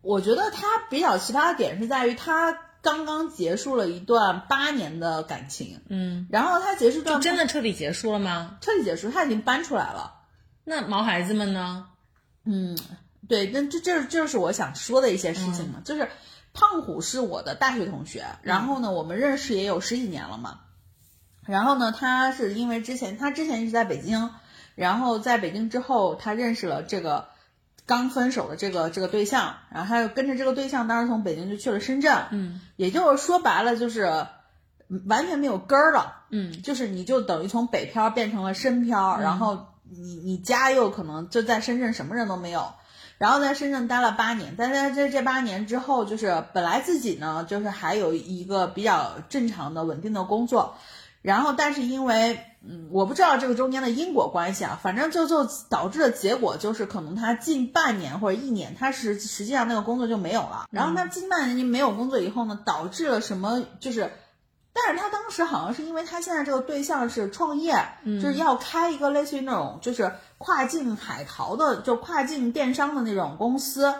我觉得他比较奇葩的点是在于他。刚刚结束了一段八年的感情，嗯，然后他结束段真的彻底结束了吗？彻底结束，他已经搬出来了。那毛孩子们呢？嗯，对，那这这就是我想说的一些事情嘛。就是胖虎是我的大学同学，然后呢，我们认识也有十几年了嘛。然后呢，他是因为之前他之前一直在北京，然后在北京之后，他认识了这个。刚分手的这个这个对象，然后他又跟着这个对象，当时从北京就去了深圳，嗯，也就是说白了就是完全没有根儿了，嗯，就是你就等于从北漂变成了深漂，然后你你家又可能就在深圳，什么人都没有，然后在深圳待了八年，但在这这八年之后，就是本来自己呢，就是还有一个比较正常的稳定的工作，然后但是因为，嗯，我不知道这个中间的因果关系啊，反正就就导致的结果就是可能他近半年或者一年，他是实际上那个工作就没有了，然后他近半年没有工作以后呢，导致了什么就是。但是他当时好像是因为他现在这个对象是创业，就是要开一个类似于那种就是跨境海淘的，就跨境电商的那种公司，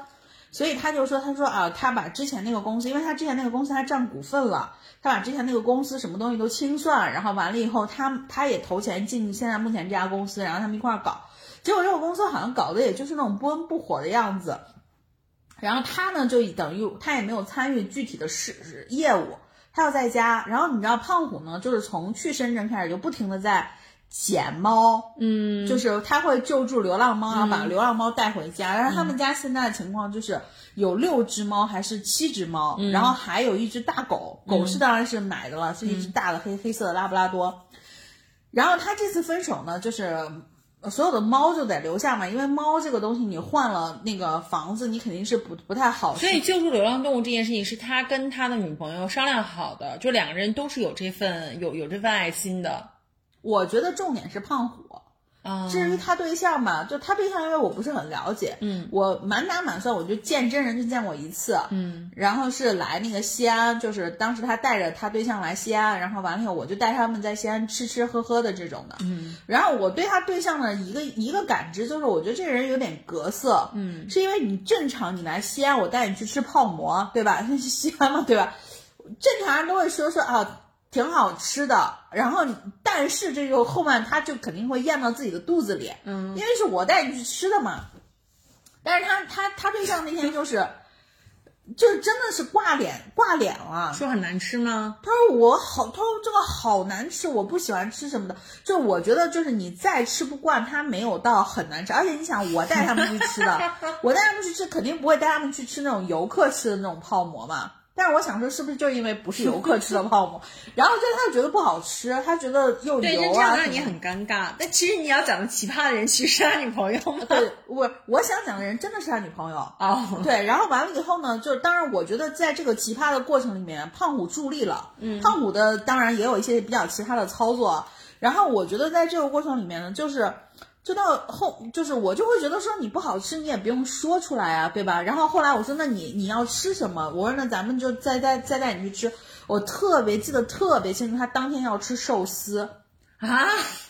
所以他就说，他说啊，他把之前那个公司，因为他之前那个公司他占股份了，他把之前那个公司什么东西都清算，然后完了以后，他他也投钱进现在目前这家公司，然后他们一块儿搞，结果这个公司好像搞的也就是那种不温不火的样子，然后他呢就等于他也没有参与具体的事业务。他要在家，然后你知道胖虎呢，就是从去深圳开始就不停的在捡猫，嗯，就是他会救助流浪猫，然后把流浪猫带回家。然后他们家现在的情况就是有六只猫还是七只猫，然后还有一只大狗，狗是当然是买的了，是一只大的黑黑色的拉布拉多。然后他这次分手呢，就是。所有的猫就得留下嘛，因为猫这个东西，你换了那个房子，你肯定是不不太好。所以救助流浪动物这件事情是他跟他的女朋友商量好的，就两个人都是有这份有有这份爱心的。我觉得重点是胖虎。至于他对象嘛，就他对象，因为我不是很了解，嗯，我满打满算我就见真人就见过一次，嗯，然后是来那个西安，就是当时他带着他对象来西安，然后完了以后我就带他们在西安吃吃喝喝的这种的，嗯，然后我对他对象的一个一个感知就是，我觉得这个人有点格色，嗯，是因为你正常你来西安，我带你去吃泡馍，对吧？那 (laughs) 是西安嘛，对吧？正常人都会说说啊。挺好吃的，然后但是这个后面他就肯定会咽到自己的肚子里，嗯，因为是我带你去吃的嘛。但是他他他对象那天就是，(laughs) 就是真的是挂脸挂脸了，说很难吃吗？他说我好，他说这个好难吃，我不喜欢吃什么的。就我觉得就是你再吃不惯，他没有到很难吃。而且你想，我带他们去吃的，(laughs) 我带他们去吃，肯定不会带他们去吃那种游客吃的那种泡馍嘛。但是我想说，是不是就因为不是游客吃的泡馍，然后就他觉得不好吃，他觉得又油啊，这样让你很尴尬。但其实你要讲的奇葩的人，其实是他女朋友吗。对，我我想讲的人真的是他女朋友哦。对，然后完了以后呢，就是当然，我觉得在这个奇葩的过程里面，胖虎助力了。嗯，胖虎的当然也有一些比较奇葩的操作。然后我觉得在这个过程里面呢，就是。就到后，就是我就会觉得说你不好吃，你也不用说出来啊，对吧？然后后来我说，那你你要吃什么？我说那咱们就再再再带你去吃。我特别记得特别清楚，他当天要吃寿司啊，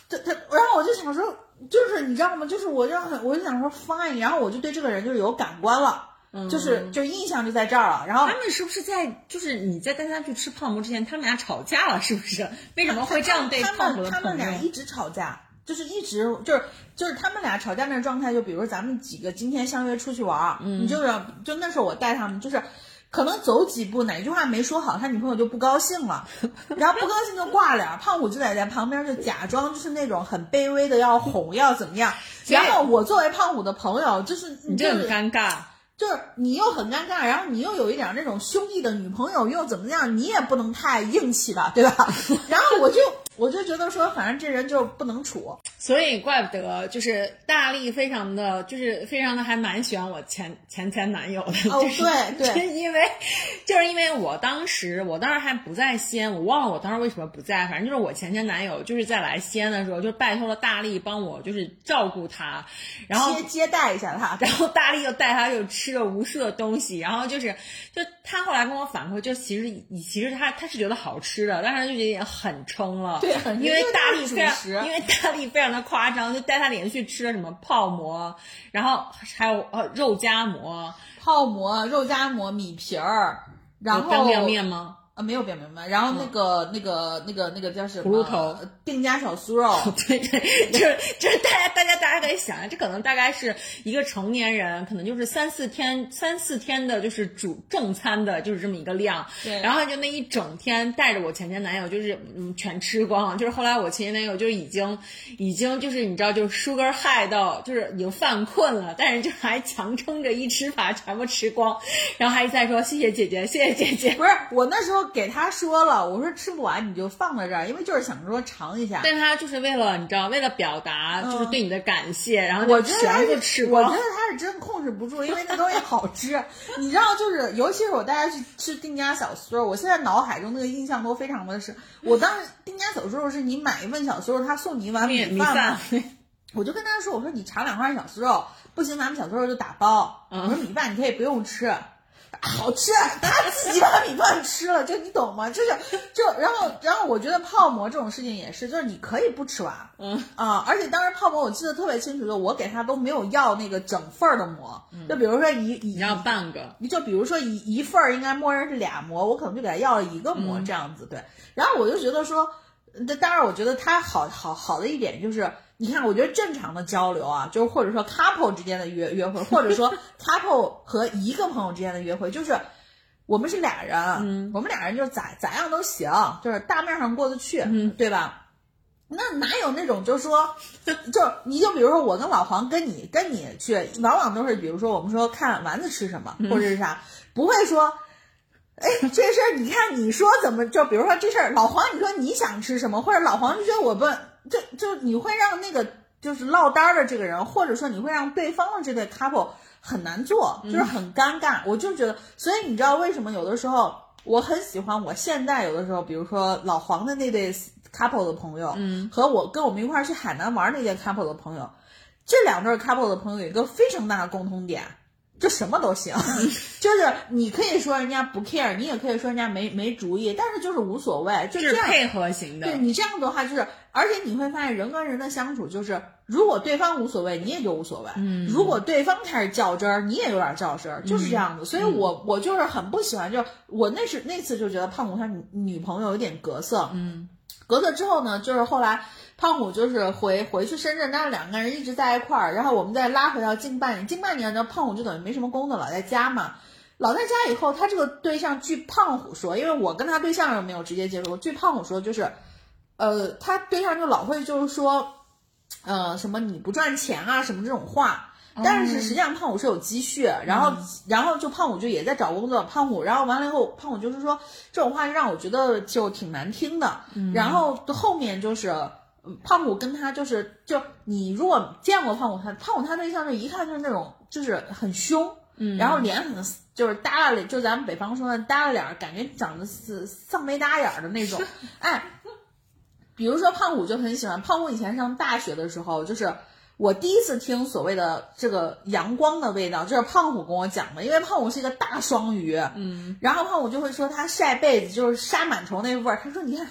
他他，然后我就想说，就是你知道吗？就是我就很，我就想说 fine，然后我就对这个人就是有感官了，就是就印象就在这儿了。然后他们是不是在就是你在带他去吃泡馍之前，他们俩吵架了？是不是？为什么会这样对胖虎的他们俩一直吵架。就是一直就是就是他们俩吵架那状态，就比如咱们几个今天相约出去玩，你就是就那时候我带他们，就是可能走几步哪句话没说好，他女朋友就不高兴了，(laughs) 然后不高兴就挂了，胖虎就在在旁边就假装就是那种很卑微的要哄要怎么样，(laughs) 然后我作为胖虎的朋友，就是你就很尴尬，就是你又很尴尬，然后你又有一点那种兄弟的女朋友又怎么样，你也不能太硬气吧，对吧？(laughs) 然后我就。我就觉得说，反正这人就不能处，所以怪不得就是大力非常的，就是非常的还蛮喜欢我前前前男友的，(laughs) (laughs) 就是对对，因为就是因为我当时我当时还不在西安，我忘了我当时为什么不在，反正就是我前前男友就是在来西安的时候，就拜托了大力帮我就是照顾他，然后接接待一下他，(laughs) 然后大力又带他又吃了无数的东西，然后就是就他后来跟我反馈，就其实其实他他是觉得好吃的，但是就觉得很撑了。因为大力非常，因为大力非常的夸张，就带他连续吃了什么泡馍，然后还有呃肉夹馍、泡馍、肉夹馍、米皮儿，然后干面面吗？啊，没有表明白。然后那个、那个、那个、那个叫什么？葫芦头，丁家小酥肉。(laughs) 对对，就是就是大家大家大家可以想啊，这可能大概是一个成年人，可能就是三四天三四天的，就是主正餐的，就是这么一个量。对。然后就那一整天带着我前前男友，就是嗯全吃光。就是后来我前前男友就已经已经就是你知道，就是 sugar high 到就是已经犯困了，但是就还强撑着一吃把全部吃光，然后还一再说谢谢姐姐，谢谢姐姐。不是我那时候。给他说了，我说吃不完你就放在这儿，因为就是想说尝一下。但他就是为了你知道，为了表达就是对你的感谢，然后我觉得全部吃光。我觉得他是真控制不住，因为那东西好吃。你知道，就是尤其是我带他去吃丁家小酥肉，我现在脑海中那个印象都非常的是，我当时丁家小酥肉是你买一份小酥肉，他送你一碗米饭。(laughs) 我就跟他说：“我说你尝两块小酥肉，不行，咱们小酥肉就打包。我说米饭你可以不用吃，好吃，(laughs) 他自己把米饭吃了，就你懂吗？就是就然后然后我觉得泡馍这种事情也是，就是你可以不吃完，嗯啊，而且当时泡馍我记得特别清楚，的我给他都没有要那个整份儿的馍，就比如说一一要半个，你就比如说一一份儿应该默认是俩馍，我可能就给他要了一个馍这样子，对。然后我就觉得说，那当然我觉得他好好好的一点就是。你看，我觉得正常的交流啊，就是或者说 couple 之间的约约会，或者说 (laughs) couple 和一个朋友之间的约会，就是我们是俩人，嗯，我们俩人就咋咋样都行，就是大面上过得去，嗯，对吧？那哪有那种就是说，(laughs) 就你就比如说我跟老黄跟你跟你去，往往都是比如说我们说看丸子吃什么或者是啥，不会说，哎，这事儿你看你说怎么就比如说这事儿，老黄你说你想吃什么，或者老黄就觉得我不。就就你会让那个就是落单的这个人，或者说你会让对方的这对 couple 很难做，就是很尴尬。我就觉得，所以你知道为什么有的时候我很喜欢我现在有的时候，比如说老黄的那对 couple 的朋友，嗯，和我跟我们一块儿去海南玩那对 couple 的朋友，这两对 couple 的朋友有一个非常大的共同点。就什么都行，(laughs) 就是你可以说人家不 care，你也可以说人家没没主意，但是就是无所谓，就这样配合型的。对你这样的话，就是而且你会发现人跟人的相处，就是如果对方无所谓，你也就无所谓；嗯，如果对方开始较真儿，你也有点较真儿，就是这样子。所以我我就是很不喜欢，就我那是那次就觉得胖虎他女女朋友有点格色，嗯，格色之后呢，就是后来。胖虎就是回回去深圳，但是两个人一直在一块儿，然后我们再拉回到近半年，近半年呢，胖虎就等于没什么工作，老在家嘛。老在家以后，他这个对象，据胖虎说，因为我跟他对象又没有直接接触过，据胖虎说，就是，呃，他对象就老会就是说，呃，什么你不赚钱啊，什么这种话。但是实际上胖虎是有积蓄，然后然后就胖虎就也在找工作，胖虎然后完了以后，胖虎就是说这种话让我觉得就挺难听的。然后后面就是。胖虎跟他就是，就你如果见过胖虎，他胖虎他对象就一看就是那种就是很凶，嗯，然后脸很就是耷拉脸，就咱们北方说的耷拉脸，感觉长得是丧眉耷眼的那种。(laughs) 哎，比如说胖虎就很喜欢胖虎以前上大学的时候，就是我第一次听所谓的这个阳光的味道，就是胖虎跟我讲的，因为胖虎是一个大双鱼，嗯，然后胖虎就会说他晒被子就是杀螨虫那味儿，他说你看。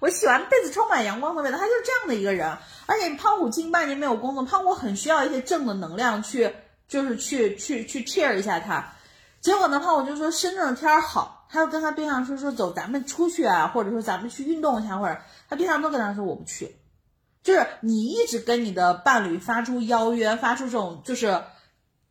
我洗完被子充满阳光的味道，他就是这样的一个人。而且胖虎近半年没有工作，胖虎很需要一些正的能量去，就是去去去 cheer 一下他。结果呢，胖虎就说深圳的天儿好，他就跟他对象说说走，咱们出去啊，或者说咱们去运动一下，或者他对象都跟他说我不去。就是你一直跟你的伴侣发出邀约，发出这种就是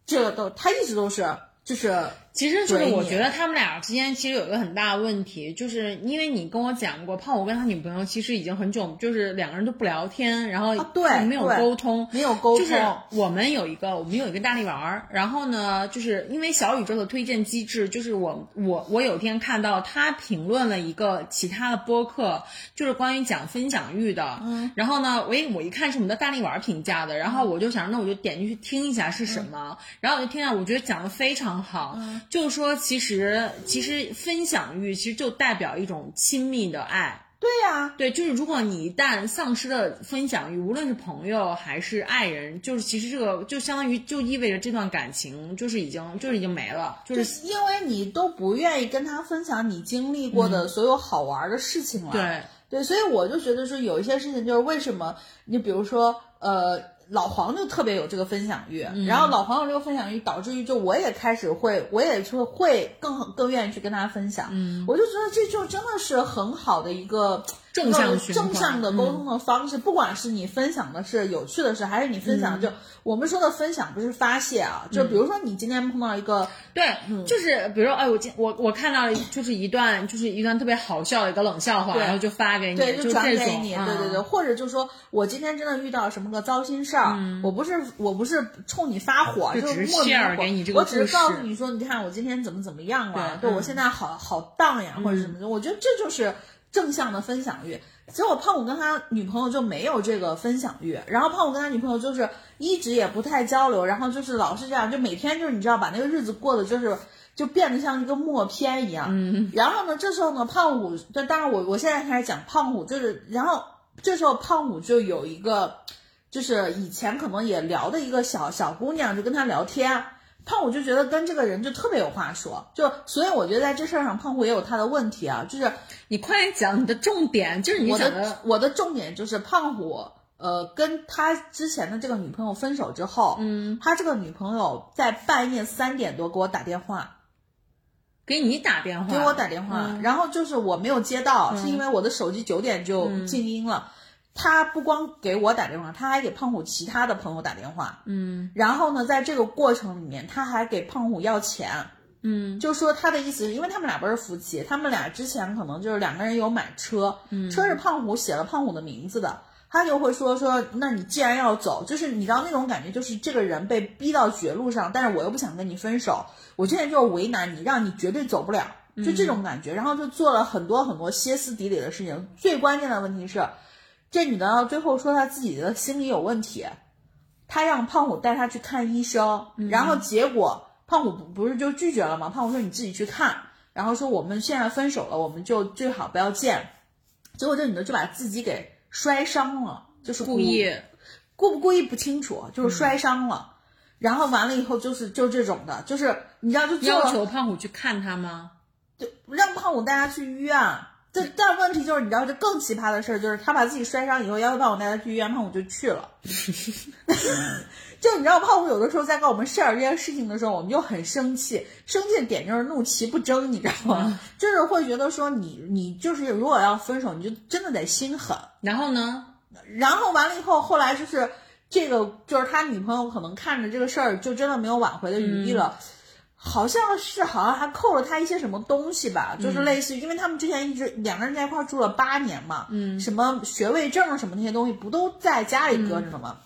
这个都，他一直都是就是。其实就是我觉得他们俩之间其实有一个很大的问题，就是因为你跟我讲过，胖虎跟他女朋友其实已经很久，就是两个人都不聊天，然后对没有沟通，没有沟通。就是我们有一个，我们有一个大力丸儿，然后呢，就是因为小宇宙的推荐机制，就是我我我有一天看到他评论了一个其他的播客，就是关于讲分享欲的，嗯，然后呢，我一我一看是我们的大力丸儿评价的，然后我就想，那我就点进去听一下是什么，然后我就听到，我觉得讲的非常好。就是说，其实其实分享欲其实就代表一种亲密的爱。对呀，对，就是如果你一旦丧失了分享欲，无论是朋友还是爱人，就是其实这个就相当于就意味着这段感情就是已经就是已经没了，就是因为你都不愿意跟他分享你经历过的所有好玩的事情了。对对，所以我就觉得说有一些事情就是为什么你比如说呃。老黄就特别有这个分享欲，然后老黄有这个分享欲，导致于就我也开始会，我也就会更更愿意去跟大家分享。嗯，我就觉得这就真的是很好的一个正向正向的沟通的方式，不管是你分享的是有趣的事，还是你分享就我们说的分享不是发泄啊，就比如说你今天碰到一个对，就是比如说哎，我今我我看到就是一段就是一段特别好笑的一个冷笑话，然后就发给你，对，就转给你，对对对，或者就是说我今天真的遇到什么个糟心事儿，我不是我不是冲你发火，就是莫名给你这个我只是告诉你说，你看我今天怎么怎么样了，对我现在好好荡呀，或者什么的，我觉得这就是正向的分享欲。结果胖虎跟他女朋友就没有这个分享欲，然后胖虎跟他女朋友就是一直也不太交流，然后就是老是这样，就每天就是你知道把那个日子过得就是就变得像一个默片一样。嗯。然后呢，这时候呢，胖虎，这当然我我现在开始讲胖虎，就是然后这时候胖虎就有一个，就是以前可能也聊的一个小小姑娘，就跟他聊天。胖虎就觉得跟这个人就特别有话说，就所以我觉得在这事儿上，胖虎也有他的问题啊。就是你快点讲你的重点，就是你讲的我的重点就是胖虎，呃，跟他之前的这个女朋友分手之后，嗯，他这个女朋友在半夜三点多给我打电话，给你打电话，给我打电话，然后就是我没有接到，是因为我的手机九点就静音了。他不光给我打电话，他还给胖虎其他的朋友打电话。嗯，然后呢，在这个过程里面，他还给胖虎要钱。嗯，就说他的意思是因为他们俩不是夫妻，他们俩之前可能就是两个人有买车，嗯车是胖虎写了胖虎的名字的，他就会说说，那你既然要走，就是你知道那种感觉，就是这个人被逼到绝路上，但是我又不想跟你分手，我现在就是为难你，让你绝对走不了，就这种感觉，然后就做了很多很多歇斯底里的事情。最关键的问题是。这女的最后说她自己的心理有问题，她让胖虎带她去看医生，然后结果胖虎不不是就拒绝了吗？胖虎说你自己去看，然后说我们现在分手了，我们就最好不要见。结果这女的就把自己给摔伤了，就是故意，故不故意不清楚，就是摔伤了。然后完了以后就是就这种的，就是你知道就要求胖虎去看她吗？就让胖虎带她去医院。这但问题就是，你知道这更奇葩的事儿，就是他把自己摔伤以后，要求胖虎带他去医院，胖虎就去了。(laughs) 就你知道，胖虎有的时候在跟我们 share 这件事情的时候，我们就很生气，生气的点就是怒其不争，你知道吗？就是会觉得说你你就是如果要分手，你就真的得心狠。然后呢？然后完了以后，后来就是这个就是他女朋友可能看着这个事儿，就真的没有挽回的余地了。好像是，好像还扣了他一些什么东西吧，就是类似于，因为他们之前一直两个人在一块住了八年嘛，嗯，什么学位证什么那些东西不都在家里搁着呢吗？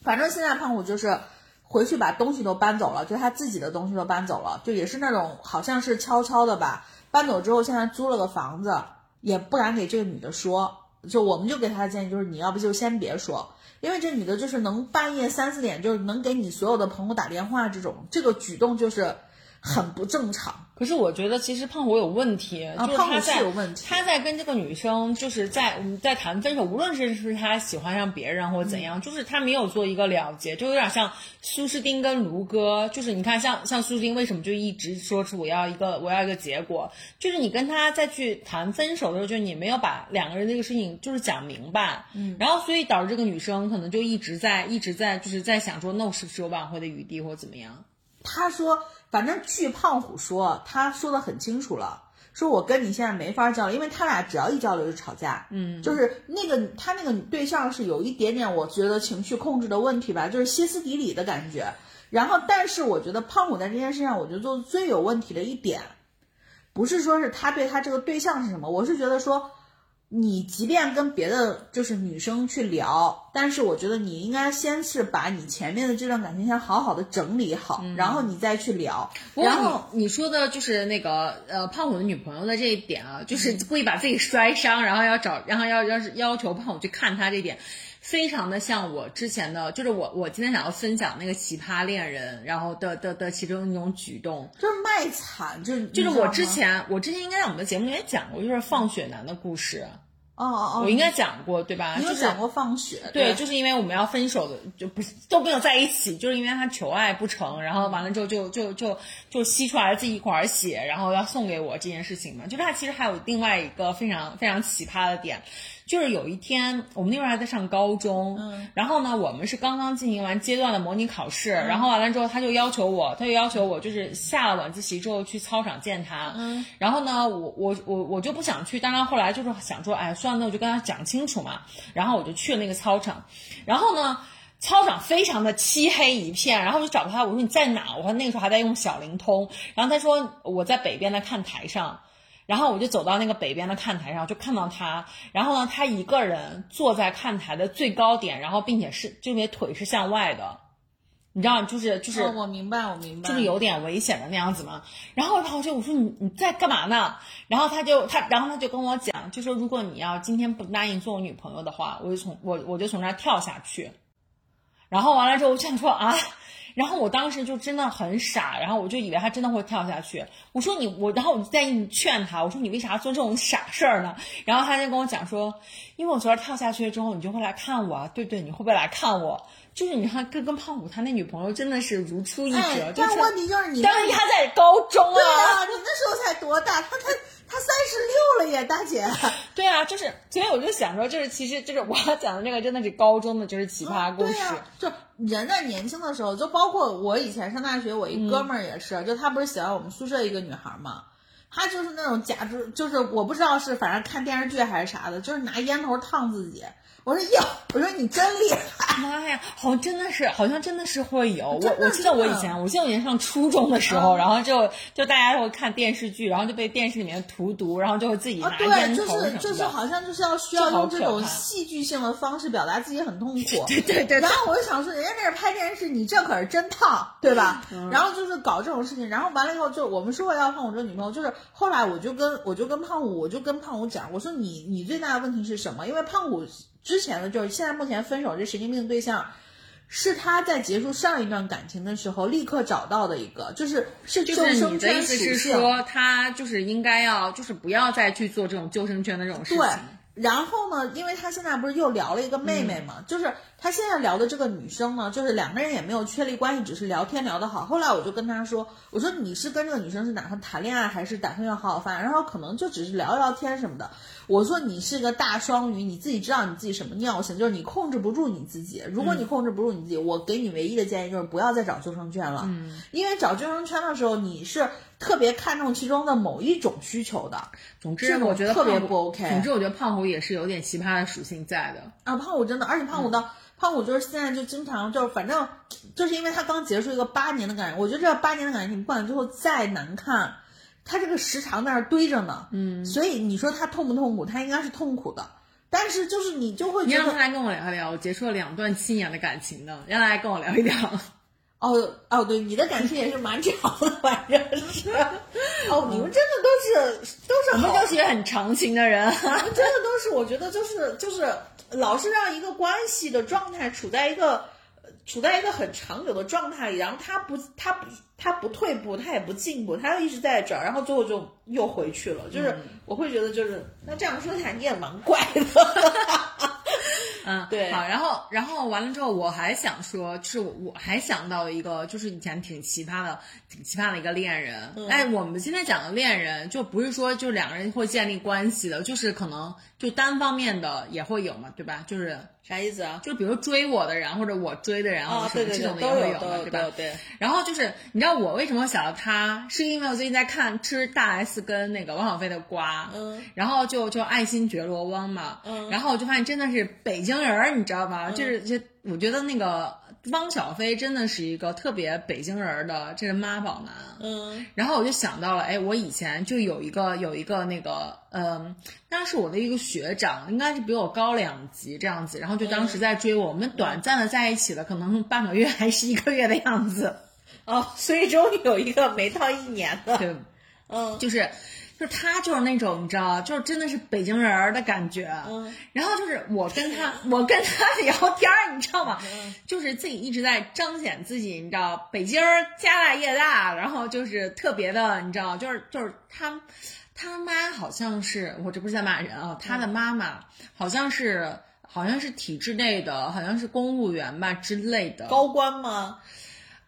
反正现在胖虎就是回去把东西都搬走了，就他自己的东西都搬走了，就也是那种好像是悄悄的吧。搬走之后，现在租了个房子，也不敢给这个女的说。就我们就给他的建议就是，你要不就先别说，因为这女的就是能半夜三四点就能给你所有的朋友打电话，这种这个举动就是。很不正常，可是我觉得其实胖虎有问题，就是他在他在跟这个女生，就是在我们在谈分手，无论是是他喜欢上别人或者怎样，就是他没有做一个了结，就有点像苏诗丁跟卢哥，就是你看像像苏诗丁为什么就一直说出我要一个我要一个结果，就是你跟他再去谈分手的时候，就你没有把两个人这个事情就是讲明白，嗯，然后所以导致这个女生可能就一直在一直在就是在想说，那我是不是有挽回的余地或者怎么样？他说。反正据胖虎说，他说的很清楚了，说我跟你现在没法交流，因为他俩只要一交流就吵架，嗯，就是那个他那个对象是有一点点，我觉得情绪控制的问题吧，就是歇斯底里的感觉。然后，但是我觉得胖虎在这件事上，我觉得做最有问题的一点，不是说是他对他这个对象是什么，我是觉得说。你即便跟别的就是女生去聊，但是我觉得你应该先是把你前面的这段感情先好好的整理好，然后你再去聊。然后你说的就是那个呃胖虎的女朋友的这一点啊，就是故意把自己摔伤，然后要找，然后要要是要求胖虎去看他这点。非常的像我之前的，就是我我今天想要分享那个奇葩恋人，然后的的的其中一种举动，就是卖惨，就就是我之前我之前应该在我们的节目里面讲过，就是放血男的故事。哦哦哦，我应该讲过对吧？你有讲过放血？对，就是因为我们要分手的，就不都没有在一起，就是因为他求爱不成，然后完了之后就就就就吸出来了自己一管血，然后要送给我这件事情嘛。就是他其实还有另外一个非常非常奇葩的点。就是有一天我们那会儿还在上高中，嗯，然后呢，我们是刚刚进行完阶段的模拟考试，然后完了之后，他就要求我，他就要求我就是下了晚自习之后去操场见他，嗯，然后呢，我我我我就不想去，当然后来就是想说，哎，算了，那我就跟他讲清楚嘛，然后我就去了那个操场，然后呢。操场非常的漆黑一片，然后我就找他，我说你在哪？我说那个时候还在用小灵通，然后他说我在北边的看台上，然后我就走到那个北边的看台上，就看到他，然后呢，他一个人坐在看台的最高点，然后并且是这边腿是向外的，你知道，就是就是、哦我明白，我明白，就是有点危险的那样子嘛。然后然后就我说你你在干嘛呢？然后他就他然后他就跟我讲，就说如果你要今天不答应做我女朋友的话，我就从我我就从那儿跳下去。然后完了之后，我就想说啊，然后我当时就真的很傻，然后我就以为他真的会跳下去。我说你我，然后我就在劝他，我说你为啥做这种傻事儿呢？然后他就跟我讲说，因为我昨儿跳下去之后，你就会来看我啊，对对，你会不会来看我？就是你看跟跟胖虎他那女朋友真的是如出一辙，但问题就是你但是他在高中啊对啊，啊，你那时候才多大？他他他三十六了耶，大姐。(laughs) 对啊，就是，所以我就想说，就是其实就是我要讲的这个，真的是高中的就是奇葩故事。对啊、就人在年轻的时候，就包括我以前上大学，我一哥们儿也是，就他不是喜欢我们宿舍一个女孩嘛，他就是那种假装，就是我不知道是反正看电视剧还是啥的，就是拿烟头烫自己。我说哟，我说你真厉害。妈呀，好像真的是，好像真的是会有。我我记得我以前，我记得我以前上初中的时候，嗯然后就就大家会看电视剧，然后就被电视里面荼毒，然后就会自己啊，拿对，烟头就是什么的。就是好像就是要需要用这种戏剧性的方式表达自己很痛苦。(laughs) 对对对然后我就想说，人家那是拍电视，你这可是真烫，对吧？(laughs) 嗯然后就是搞这种事情，然后完了以后，就我们说回到胖虎这个女朋友，就是后来我就跟我就跟胖虎，我就跟胖虎讲，我说你你最大的问题是什么？因为胖虎之前的就是现在目前分手这神经病的对象。是他在结束上一段感情的时候立刻找到的一个，就是是救就是你的生圈属意思是。说，他就是应该要，就是不要再去做这种救生圈的这种事情。对，然后呢，因为他现在不是又聊了一个妹妹嗯嘛，就是他现在聊的这个女生呢，就是两个人也没有确立关系，只是聊天聊得好。后来我就跟他说，我说你是跟这个女生是打算谈恋爱，还是打算要好好发展？然后可能就只是聊聊天什么的。我说你是个大双鱼，你自己知道你自己什么尿性，就是你控制不住你自己。如果你控制不住你自己，我给你唯一的建议就是不要再找救生圈了，嗯，因为找救生圈的时候你是特别看重其中的某一种需求的。总之我觉得特别不 OK 总之我觉得胖虎也是有点奇葩的属性在的。啊，胖虎真的，而且胖虎的、胖虎就是现在就经常就是反正就是因为他刚结束一个八年的感情，我觉得这八年的感情，不管最后再难看，他这个时长在那儿堆着呢，嗯，所以你说他痛不痛苦？他应该是痛苦的，但是就是你就会觉得，你让他来跟我聊一聊，我结束了两段七年的感情的，让他来跟我聊一聊。哦哦，对，你的感情也是蛮长的，反正是，哦，你们真的都是都是我们都是很长情的人。真的都是，我觉得就是就是老是让一个关系的状态处在一个呃处在一个很长久的状态里，然后他不他不他不退步，他也不进步，他就一直在这儿，然后最后就又回去了。就是我会觉得，就是那这样说起来你也蛮怪的。(laughs) 嗯，对。好，然后然后完了之后，我还想说，就是我我还想到了一个，就是以前挺奇葩的、挺奇葩的一个恋人。哎，我们今天讲的恋人，就不是说就两个人会建立关系的，就是可能就单方面的也会有嘛，对吧？就是啥意思啊？就比如追我的人，或者我追的人，或者什么这种的也会有对吧？对。然后就是，你知道我为什么想到他，是因为我最近在看吃大 S 跟那个汪小菲的瓜，嗯，然后就就爱新觉罗汪嘛，嗯然后我就发现真的是北京人儿，你知道吧？就是就我觉得那个汪小菲真的是一个特别北京人儿的，这是妈宝男，嗯。然后我就想到了，哎，我以前就有一个有一个那个，嗯，当时我的一个学长，应该是比我高两级这样子，然后就当时在追我，我们短暂的在一起了，可能半个月还是一个月的样子，哦，所以终于有一个没到一年的，对，嗯。就是。就是他就是那种你知道，就是真的是北京人儿的感觉。嗯，然后就是我跟他，我跟他聊天儿，你知道吗？就是自己一直在彰显自己，你知道，北京儿家大业大，然后就是特别的，你知道，就是就是他他妈好像是我这不是在骂人啊，他的妈妈好像是好像是体制内的，好像是公务员吧之类的。高官吗？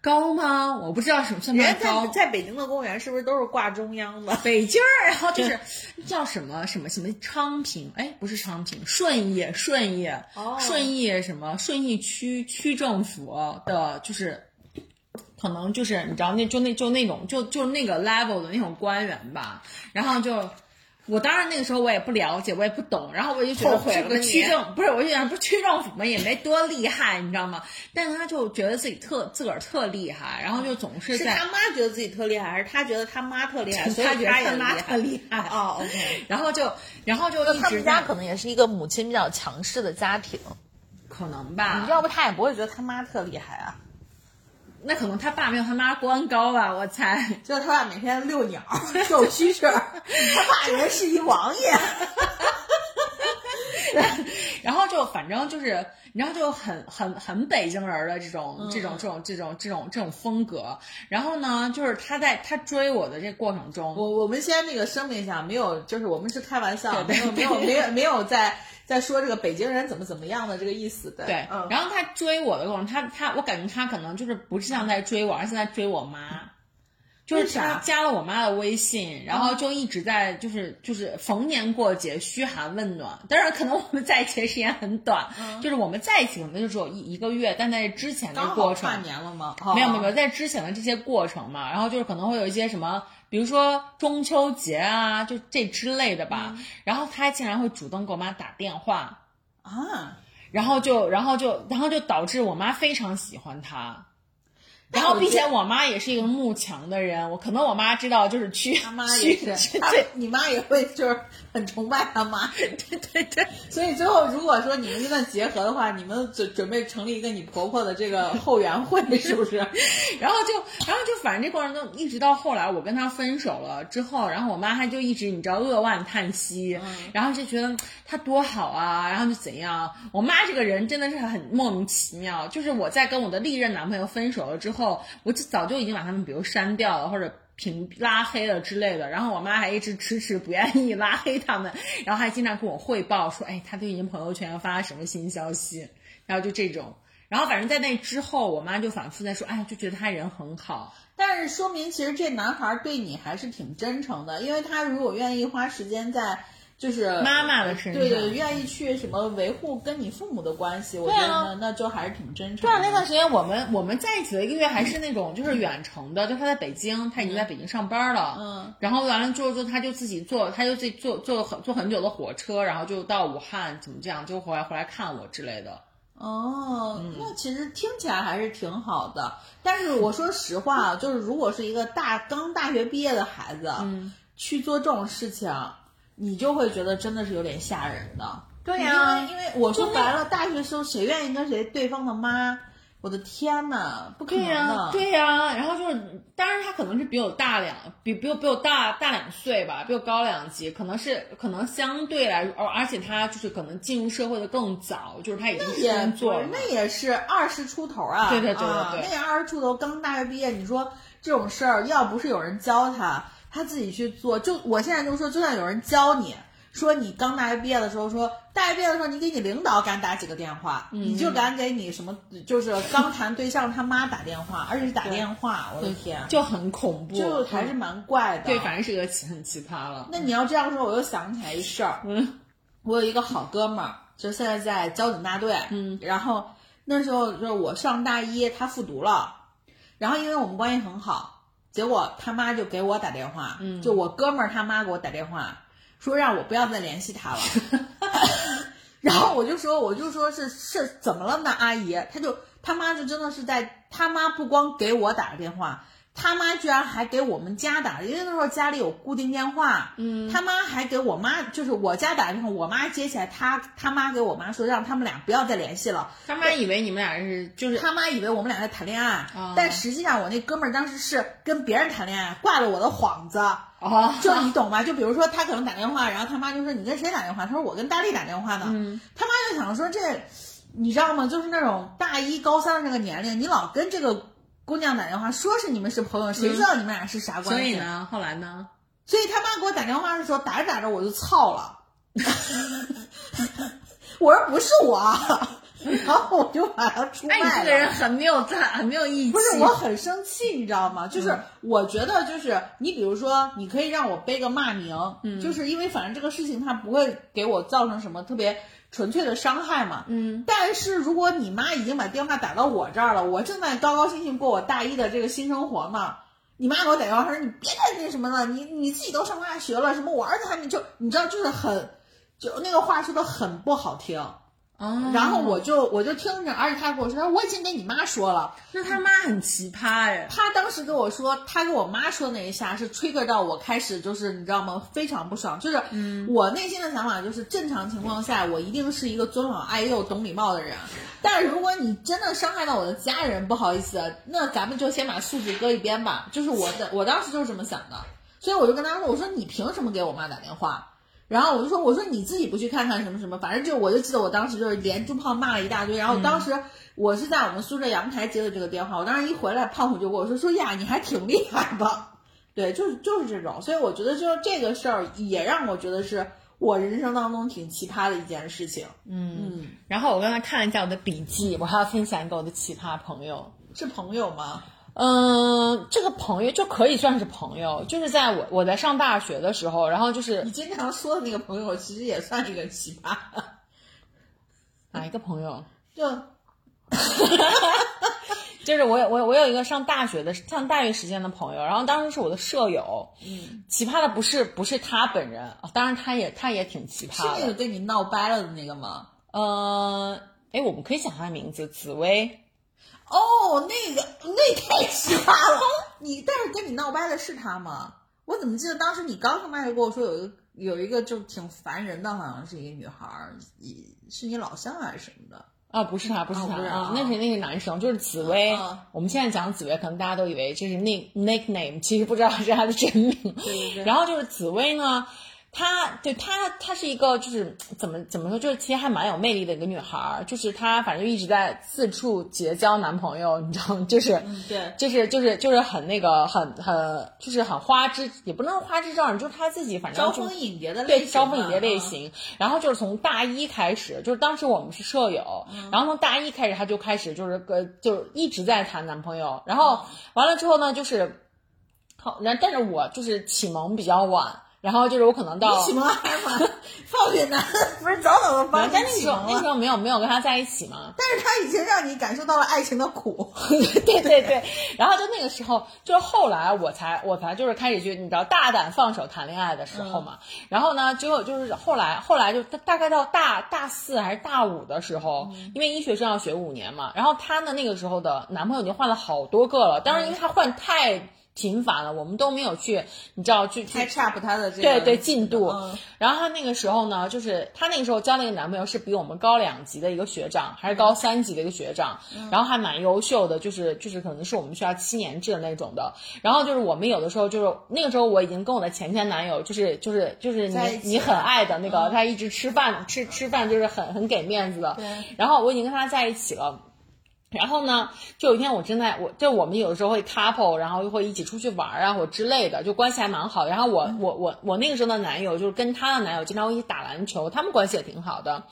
高吗？我不知道什么算不算高。在北京的公园是不是都是挂中央的？北京儿，然后就是叫什么什么什么昌平，哎，不是昌平，顺义，顺义，顺义什么顺义区区政府的，就是可能就是你知道那就那就那种就就那个 level 的那种官员吧，然后就。我当然那个时候我也不了解，我也不懂，然后我就觉得这个区政不是，我就想不是区政府嘛，也没多厉害，你知道吗？但是他就觉得自己特自个儿特厉害，然后就总是在他妈觉得自己特厉害，还是他觉得他妈特厉害？(laughs) 所以他觉得他妈特厉害。哦，OK。(laughs) 然后就然后就一直家可能也是一个母亲比较强势的家庭，可能吧？要不他也不会觉得他妈特厉害啊。那可能他爸没有他妈官高吧，我猜。(laughs) 就是他爸每天遛鸟、遛蛐蛐，他爸以为是一王爷。(laughs) 然后就反正就是，然后就很很很北京人的这种这种这种这种这种这种风格。然后呢，就是他在他追我的这过程中，我我们先那个声明一下，没有，就是我们是开玩笑，没有没有没有没有在。在说这个北京人怎么怎么样的这个意思，对。对，然后他追我的过程，他他，我感觉他可能就是不是像在追我，而是在追我妈。就是他加了我妈的微信，然后就一直在就是就是逢年过节嘘寒问暖。当然，可能我们在一起的时间很短，就是我们在一起可能就只有一一个月，但在之前的过程，跨年了吗？没有没有没有，在之前的这些过程嘛，然后就是可能会有一些什么。比如说中秋节啊，就这之类的吧，然后他竟然会主动给我妈打电话。啊，然后就，然后就，然后就导致我妈非常喜欢他。然后，并且我妈也是一个慕强的人，我可能我妈知道，就是去，他妈也是，对，你妈也会就是很崇拜他妈，(laughs) 对对对。所以最后如果说你们真的结合的话，你们准准备成立一个你婆婆的这个后援会，是不是？(laughs) 然后就，然后就反正这过程中，一直到后来我跟他分手了之后，然后我妈还就一直你知道扼腕叹息，然后就觉得他多好啊，然后就怎样？我妈这个人真的是很莫名其妙，就是我在跟我的历任男朋友分手了之。后，我就早就已经把他们，比如删掉了或者屏拉黑了之类的。然后我妈还一直迟迟不愿意拉黑他们，然后还经常跟我汇报说：“哎，他最近朋友圈发了什么新消息？”然后就这种。然后反正在那之后，我妈就反复在说：“哎，就觉得他人很好。”但是说明其实这男孩对你还是挺真诚的，因为他如果愿意花时间在。就是妈妈的身上，对对，愿意去什么维护跟你父母的关系，我觉得那那就还是挺真诚。对啊，那段时间我们我们在一起的一个月还是那种就是远程的，就他在北京，他已经在北京上班了。嗯。然后完了之后，就他就自己坐，他就自己坐坐很坐很久的火车，然后就到武汉，怎么这样，就回来回来看我之类的。哦，那其实听起来还是挺好的。但是我说实话，(laughs) 就是如果是一个大刚大学毕业的孩子，嗯，去做这种事情。你就会觉得真的是有点吓人的，对呀，因为因为我说白了，大学时候谁愿意跟谁对方的妈？我的天呐，不可能的，对呀。然后就是，当然他可能是比我大两，比比我比我大大两岁吧，比我高两级，可能是可能相对来，而而且他就是可能进入社会的更早，就是他已经先做了，那也是二十出头啊，对对对对对，那也二十出头，刚大学毕业，你说这种事儿，要不是有人教他。他自己去做，就我现在就说，就算有人教你说，你刚大学毕业的时候，说大学毕业的时候，你给你领导敢打几个电话，你就敢给你什么，就是刚谈对象他妈打电话，而且是打电话，我的天，就很恐怖，就还是蛮怪的。对，反正是个很奇葩了。那你要这样说，我又想起来一事儿，嗯，我有一个好哥们儿，就现在在交警大队，嗯，然后那时候就是我上大一，他复读了，然后因为我们关系很好。结果他妈就给我打电话，就我哥们儿他妈给我打电话，说让我不要再联系他了。(laughs) 然后我就说，我就说是是怎么了呢，阿姨？他就他妈就真的是在他妈不光给我打个电话。他妈居然还给我们家打，因为那时候家里有固定电话。嗯，他妈还给我妈，就是我家打电话，我妈接起来，他他妈给我妈说，让他们俩不要再联系了。他妈以为你们俩是，就是他妈以为我们俩在谈恋爱，但实际上我那哥们儿当时是跟别人谈恋爱，挂了我的幌子。哦，就你懂吗？就比如说他可能打电话，然后他妈就说你跟谁打电话？他说我跟大力打电话呢。嗯，他妈就想说这，你知道吗？就是那种大一高三的那个年龄，你老跟这个。姑娘打电话说是你们是朋友，谁知道你们俩是啥关系？所以呢，后来呢？所以他妈给我打电话的时候，打着打着我就操了。(laughs) 我说不是我，(laughs) 然后我就把他出卖了。哎，你这个人很没有在，很没有义气。不是，我很生气，你知道吗？就是我觉得，就是你比如说，你可以让我背个骂名，嗯，就是因为反正这个事情他不会给我造成什么特别纯粹的伤害嘛，嗯。但是如果你妈已经把电话打到我这儿了，我正在高高兴兴过我大一的这个新生活嘛，你妈给我打电话说你别再那什么了，你你自己都上大学了，什么我儿子还没就你知道，就是很就那个话说的很不好听。哦，然后我就我就听着，而且他跟我说，我已经跟你妈说了。那他妈很奇葩哎。他当时跟我说，他跟我妈说那一下是 trigger 到我开始就是你知道吗？非常不爽。就是我内心的想法就是，正常情况下我一定是一个尊老爱幼、懂礼貌的人。但是如果你真的伤害到我的家人，不好意思，那咱们就先把素质搁一边吧。就是我的，(laughs) 我当时就是这么想的。所以我就跟他说，我说你凭什么给我妈打电话？然后我就说，我说你自己不去看看什么什么，反正就我就记得我当时就是连珠炮骂了一大堆。然后当时我是在我们宿舍阳台接的这个电话，我当时一回来，胖虎就跟我说说呀，你还挺厉害的，(laughs) 对，就是就是这种。所以我觉得就是这个事儿也让我觉得是我人生当中挺奇葩的一件事情。嗯，然后我刚才看了一下我的笔记，我还要分享一个我的奇葩朋友，是朋友吗？嗯，这个朋友就可以算是朋友，就是在我我在上大学的时候，然后就是你经常说的那个朋友，其实也算一个奇葩。(laughs) 哪一个朋友？就，(laughs) 就是我有我我有一个上大学的上大学时间的朋友，然后当时是我的舍友。嗯，奇葩的不是不是他本人，当然他也他也挺奇葩的。是那个跟你闹掰了的那个吗？呃，哎，我们可以讲他的名字，紫薇。哦，那个那太奇葩了！(laughs) 你但是跟你闹掰的是他吗？我怎么记得当时你刚上麦就跟我说有一个有一个就挺烦人的，好像是一个女孩儿，是你老乡还是什么的？啊，不是他，不是他，啊，那是那是男生，就是紫薇。我们现在讲紫薇，可能大家都以为这是 nick nickname，其实不知道是他的真名。对对对。然后就是紫薇呢。她对她，她是一个就是怎么怎么说，就是其实还蛮有魅力的一个女孩儿。就是她反正就一直在四处结交男朋友，你知道吗？就是对，就是就是就是很那个很很就是很花枝，也不能说花枝招展，就是她自己反正招蜂引蝶的对招蜂引蝶类型。然后就是从大一开始，就是当时我们是舍友，然后从大一开始，她就开始就是个就是一直在谈男朋友。然后完了之后呢，就是好，然但是我就是启蒙比较晚。然后就是我可能到启蒙还晚，放学男不是早早的帮但那时候那时候没有没有跟他在一起嘛。但是他已经让你感受到了爱情的苦。(laughs) 对对对。然后就那个时候，就是后来我才我才就是开始去你知道大胆放手谈恋爱的时候嘛。然后呢，结果就是后来后来就大概到大大四还是大五的时候，因为医学生要学五年嘛。然后她呢那个时候的男朋友已经换了好多个了，当然因为她换太。频繁了，我们都没有去，你知道去去 trap 他的这个对对进度。然后他那个时候呢，就是他那个时候交那个男朋友是比我们高两级的一个学长，还是高三级的一个学长，然后还蛮优秀的，就是就是可能是我们学校七年制的那种的。然后就是我们有的时候就是那个时候我已经跟我的前前男友就是就是就是你你很爱的那个，他一直吃饭吃吃饭就是很很给面子的。然后我已经跟他在一起了。然后呢，就有一天我正在，我就我们有的时候会 couple，然后又会一起出去玩啊，或之类的，就关系还蛮好。然后我我我我那个时候的男友就是跟他的男友经常会一起打篮球，他们关系也挺好的。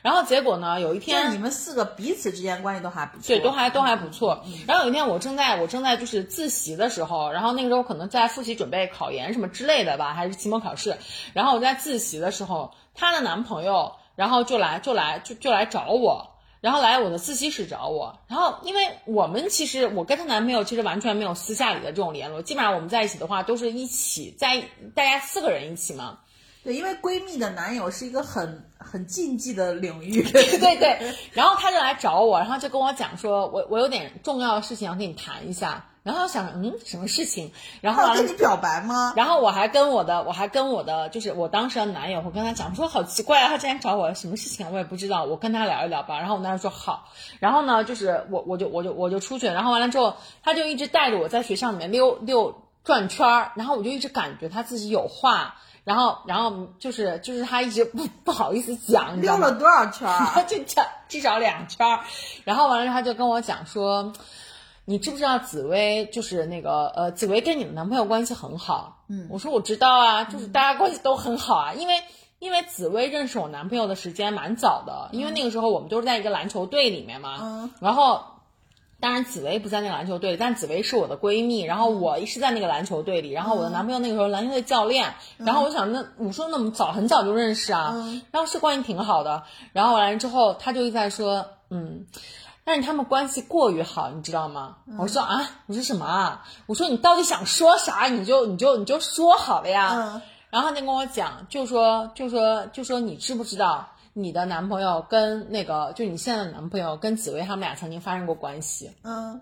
然后结果呢，有一天你们四个彼此之间关系都还不错，对，都还都还不错。然后有一天我正在我正在就是自习的时候，然后那个时候可能在复习准备考研什么之类的吧，还是期末考试。然后我在自习的时候，她的男朋友然后就来就来就就来找我。然后来我的自习室找我，然后因为我们其实我跟她男朋友其实完全没有私下里的这种联络，基本上我们在一起的话都是一起在大家四个人一起嘛。对，因为闺蜜的男友是一个很很禁忌的领域。对对对。(laughs) 然后她就来找我，然后就跟我讲说，我我有点重要的事情要跟你谈一下。然后想，嗯，什么事情？然后跟你表白吗？然后我还跟我的，我还跟我的，就是我当时的男友，我跟他讲说，好奇怪啊，他竟然找我，什么事情我也不知道，我跟他聊一聊吧。然后我男友说好。然后呢，就是我我就我就我就出去，然后完了之后，他就一直带着我在学校里面溜溜转圈儿，然后我就一直感觉他自己有话，然后然后就是就是他一直不不好意思讲，溜了多少圈儿？(laughs) 就讲至少两圈儿。然后完了之后，他就跟我讲说。你知不知道紫薇就是那个呃，紫薇跟你的男朋友关系很好。嗯，我说我知道啊，就是大家关系都很好啊，因为因为紫薇认识我男朋友的时间蛮早的，因为那个时候我们都是在一个篮球队里面嘛。嗯。然后，当然紫薇不在那个篮球队，但紫薇是我的闺蜜，然后我是在那个篮球队里，然后我的男朋友那个时候篮球队教练，然后我想那我说那么早很早就认识啊，然后是关系挺好的，然后完了之后他就一直在说，嗯。但是他们关系过于好，你知道吗？我说啊，我说什么啊？我说你到底想说啥？你就你就你就说好了呀。然后他就跟我讲，就说就说就说你知不知道你的男朋友跟那个就你现在的男朋友跟紫薇他们俩曾经发生过关系？嗯，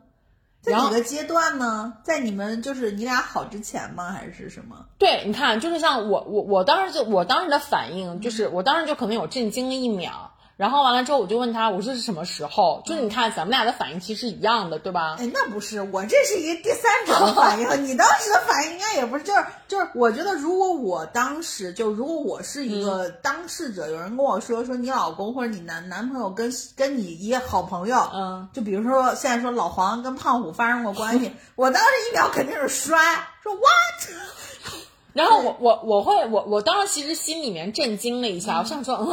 在哪个阶段呢？在你们就是你俩好之前吗？还是什么？对，你看，就是像我我我当时就我当时的反应就是我当时就可能有震惊了一秒。然后完了之后，我就问他，我说是什么时候？就是你看咱们俩的反应其实一样的，对吧？哎，那不是，我这是一个第三者的反应，你当时的反应应该也不是，就是就是，我觉得如果我当时就如果我是一个当事者，有人跟我说说你老公或者你男男朋友跟跟你一个好朋友，嗯，就比如说现在说老黄跟胖虎发生过关系，(laughs) 我当时一秒肯定是摔，说 what？然后我我我会我我当时其实心里面震惊了一下，我想说嗯。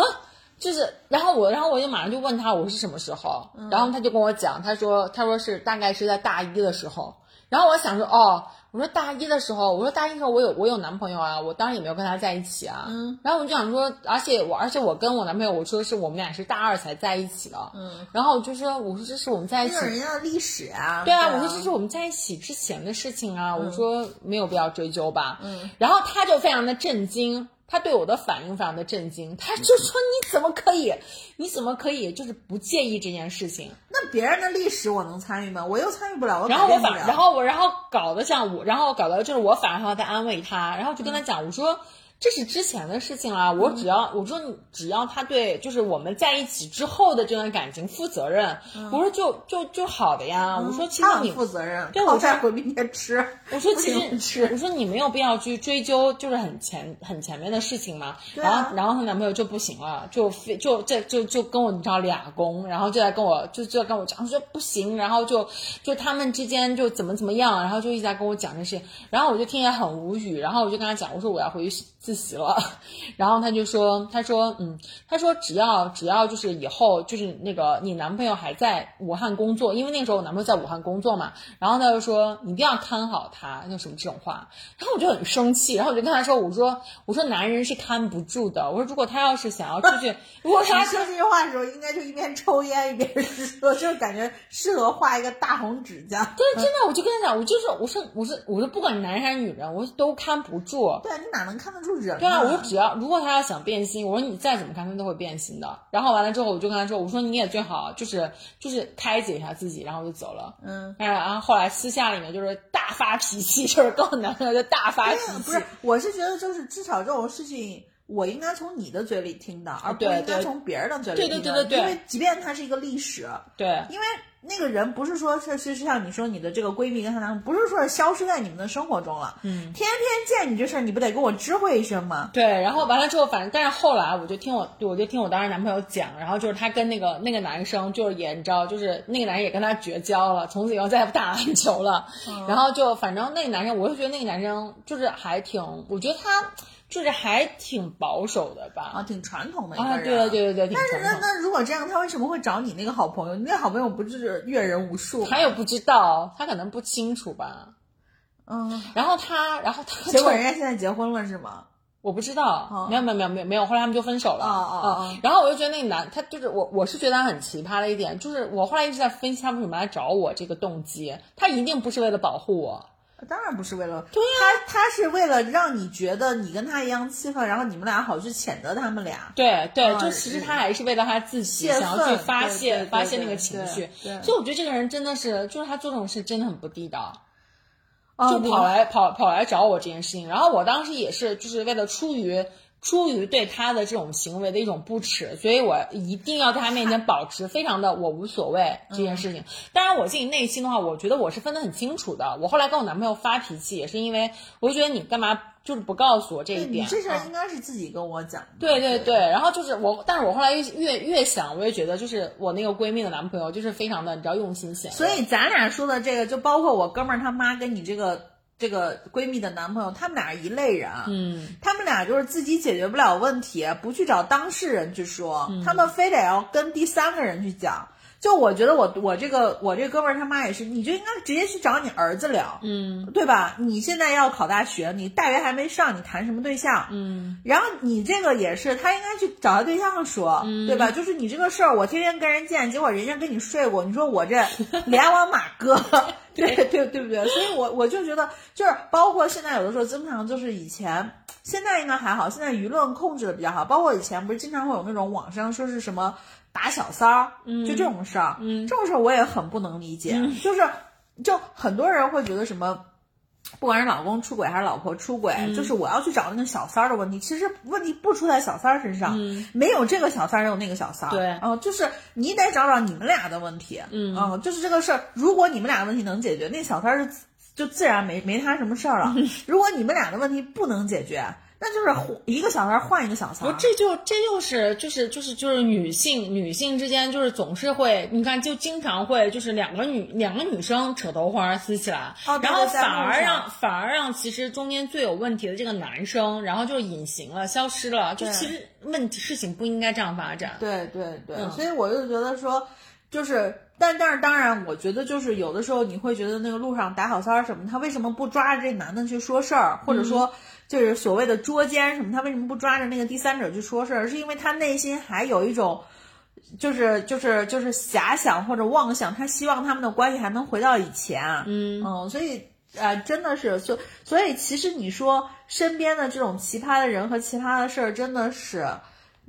就是，然后我，然后我就马上就问他我是什么时候，然后他就跟我讲，他说，他说是大概是在大一的时候，然后我想说，哦，我说大一的时候，我说大一的时候我有我有男朋友啊，我当时也没有跟他在一起啊，嗯，然后我就想说，而且我而且我跟我男朋友我说是我们俩是大二才在一起的，嗯，然后我就说，我说这是我们在一起，人家的历史啊，对啊，我说这是我们在一起之前的事情啊，我说没有必要追究吧，嗯，然后他就非常的震惊。他对我的反应非常的震惊，他就说：“你怎么可以？(laughs) 你怎么可以就是不介意这件事情？那别人的历史我能参与吗？我又参与不了，我然后我反，然后我，然后搞得像我，然后搞得就是我反而还要在安慰他，然后就跟他讲，我说。”这是之前的事情啦，我只要我说你只要他对就是我们在一起之后的这段感情负责任，我说就就就好的呀。我说其实你负责任，对我再回明天吃。我说 (laughs) 其实吃，我说你没有必要去追究，就是很前很前面的事情嘛。然后然后她男朋友就不行了，就非就这就就跟我你知道俩公，然后就在跟我就就在跟我讲说不行，然后就就他们之间就怎么怎么样，然后就一直在跟我讲这些，然后我就听起来很无语，然后我就跟他讲，我说我要回去。自习了，(laughs) 然后他就说，他说，嗯，他说只要只要就是以后就是那个你男朋友还在武汉工作，因为那个时候我男朋友在武汉工作嘛，然后他就说你一定要看好他，就什么这种话，然后我就很生气，然后我就跟他说，我说我说男人是看不住的，我说如果他要是想要出去，(laughs) 如果他说这句话的时候，应该就一边抽烟一边说，就感觉适合画一个大红指甲。对，真的，我就跟他讲，我就是我说我说我说不管男人还是女人，我都看不住。对啊，你哪能看得住？对啊，我说只要如果他要想变心，我说你再怎么看他都会变心的。然后完了之后，我就跟他说，我说你也最好就是就是开解一下自己，然后就走了。嗯，然后后来私下里面就是大发脾气，就是跟我男朋友就大发脾气。不是，我是觉得就是至少这种事情，我应该从你的嘴里听到，而不应该从别人的嘴里听到。对对对对对，因为即便它是一个历史，对，因为。那个人不是说是是像你说你的这个闺蜜跟她男朋友，不是说是消失在你们的生活中了。嗯，天天见你这事儿，你不得跟我知会一声吗？对，然后完了之后，反正但是后来我就听我，我就听我当时男朋友讲，然后就是他跟那个那个男生，就是也你知道，就是那个男生也跟他绝交了，从此以后再也不打篮球了。然后就反正那个男生，我就觉得那个男生就是还挺，我觉得他。就是还挺保守的吧，啊，挺传统的一个人。啊，对对对对。但是那那如果这样，他为什么会找你那个好朋友？你那个好朋友不就是阅人无数？他又不知道，他可能不清楚吧。嗯。然后他，然后他，结果人家现在结婚了是吗？我不知道，没有没有没有没有没有，后来他们就分手了。啊啊啊！然后我就觉得那个男，他就是我，我是觉得他很奇葩的一点，就是我后来一直在分析他为什么来找我这个动机，他一定不是为了保护我。当然不是为了，对呀，他他是为了让你觉得你跟他一样气愤，然后你们俩好去谴责他们俩。对对，就其实他还是为了他自己想要去发泄发泄那个情绪。所以我觉得这个人真的是，就是他做这种事真的很不地道，就跑来跑跑来找我这件事情。然后我当时也是，就是为了出于。出于对他的这种行为的一种不耻，所以我一定要在他面前保持非常的我无所谓这件事情。当然，我自己内心的话，我觉得我是分得很清楚的。我后来跟我男朋友发脾气，也是因为我就觉得你干嘛就是不告诉我这一点？你这事应该是自己跟我讲。对对对，然后就是我，但是我后来越越越想，我也觉得就是我那个闺蜜的男朋友就是非常的，你知道用心险。所以咱俩说的这个，就包括我哥们儿他妈跟你这个。这个闺蜜的男朋友，他们俩一类人，嗯，他们俩就是自己解决不了问题，不去找当事人去说，他们非得要跟第三个人去讲。就我觉得我我这个我这哥们儿他妈也是，你就应该直接去找你儿子聊，嗯，对吧？你现在要考大学，你大学还没上，你谈什么对象？嗯，然后你这个也是，他应该去找他对象说，嗯对吧？就是你这个事儿，我天天跟人见，结果人家跟你睡过，你说我这连往马哥，(laughs) 对对对不对？所以我我就觉得，就是包括现在有的时候经常就是以前，现在应该还好，现在舆论控制的比较好，包括以前不是经常会有那种网上说是什么。打小三儿，就这种事儿，这种事儿我也很不能理解。就是，就很多人会觉得什么，不管是老公出轨还是老婆出轨，就是我要去找那个小三儿的问题。其实问题不出在小三儿身上，没有这个小三儿，有那个小三儿。对，嗯，就是你得找找你们俩的问题。嗯，就是这个事儿，如果你们俩的问题能解决，那小三儿是就自然没没他什么事儿了。如果你们俩的问题不能解决。那就是换一个小三换一个小三，不，这就这就是就是就是就是女性女性之间就是总是会，你看就经常会就是两个女两个女生扯头花撕起来，然后反而让反而让其实中间最有问题的这个男生，然后就隐形了消失了，就其实问题事情不应该这样发展。对对对，所以我就觉得说，就是但但是当然，我觉得就是有的时候你会觉得那个路上打小三什么，他为什么不抓着这男的去说事儿，或者说。就是所谓的捉奸什么，他为什么不抓着那个第三者去说事儿？是因为他内心还有一种，就是就是就是遐想或者妄想，他希望他们的关系还能回到以前。嗯嗯，所以呃，真的是，所所以其实你说身边的这种奇葩的人和奇葩的事儿，真的是。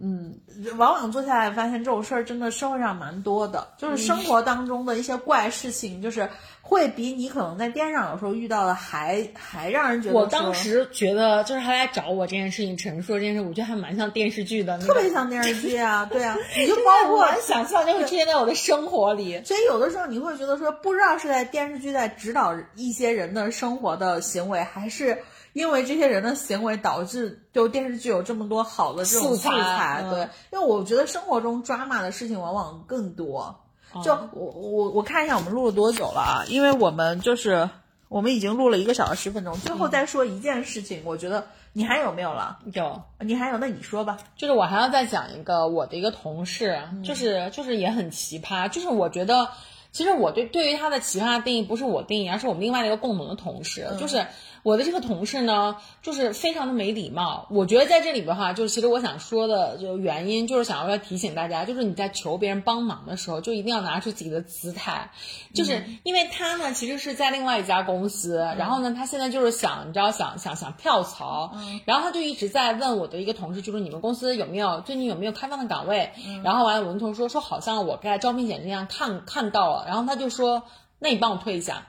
嗯，往往坐下来发现这种事儿真的社会上蛮多的，就是生活当中的一些怪事情，就是会比你可能在电视上有时候遇到的还还让人觉得。我当时觉得，就是他来找我这件事情，陈述这件事，我觉得还蛮像电视剧的，特别像电视剧啊，(laughs) 对啊，你就包括想象就会出现在我的生活里。所以有的时候你会觉得说，不知道是在电视剧在指导一些人的生活的行为，还是。因为这些人的行为导致就电视剧有这么多好的这种素材，对，因为我觉得生活中抓马的事情往往更多。就我我我看一下我们录了多久了啊？因为我们就是我们已经录了一个小时十分钟，最后再说一件事情，我觉得你还有没有了？有，你还有，那你说吧。就是我还要再讲一个我的一个同事，就是就是也很奇葩，就是我觉得其实我对对于他的奇葩定义不是我定义，而是我们另外的一个共同的同事，就是。我的这个同事呢，就是非常的没礼貌。我觉得在这里边哈，就是其实我想说的就原因，就是想要提醒大家，就是你在求别人帮忙的时候，就一定要拿出自己的姿态。就是因为他呢，其实是在另外一家公司，然后呢，他现在就是想，你知道，想想想跳槽，然后他就一直在问我的一个同事，就是你们公司有没有最近有没有开放的岗位？然后完了，我们同事说说好像我在招聘简历上看看到了，然后他就说，那你帮我推一下。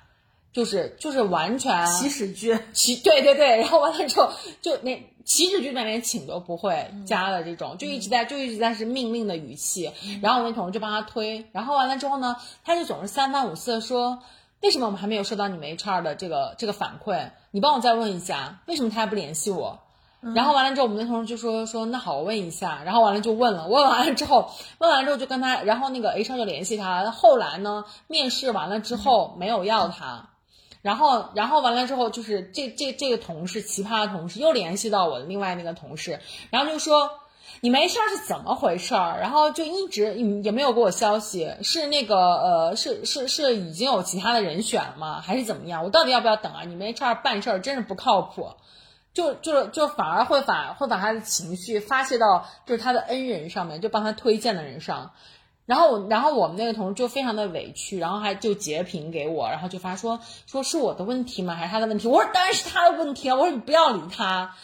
就是就是完全起始句，起对对对，然后完了之后就那起始句那连请都不会加的这种，就一直在就一直在是命令的语气，然后我那同事就帮他推，然后完了之后呢，他就总是三番五次的说，为什么我们还没有收到你们 HR 的这个这个反馈？你帮我再问一下，为什么他还不联系我？然后完了之后，我们那同事就说说那好，我问一下，然后完了就问了，问完了之后，问完了之后就跟他，然后那个 HR 就联系他，后来呢，面试完了之后没有要他。然后，然后完了之后，就是这这这个同事，奇葩的同事又联系到我的另外那个同事，然后就说你没事儿是怎么回事儿？然后就一直也没有给我消息，是那个呃，是是是已经有其他的人选了吗？还是怎么样？我到底要不要等啊？你们 HR 办事儿真是不靠谱，就就就反而会把会把他的情绪发泄到就是他的恩人上面，就帮他推荐的人上。然后，然后我们那个同事就非常的委屈，然后还就截屏给我，然后就发说说是我的问题吗？还是他的问题？我说当然是他的问题啊！我说你不要理他。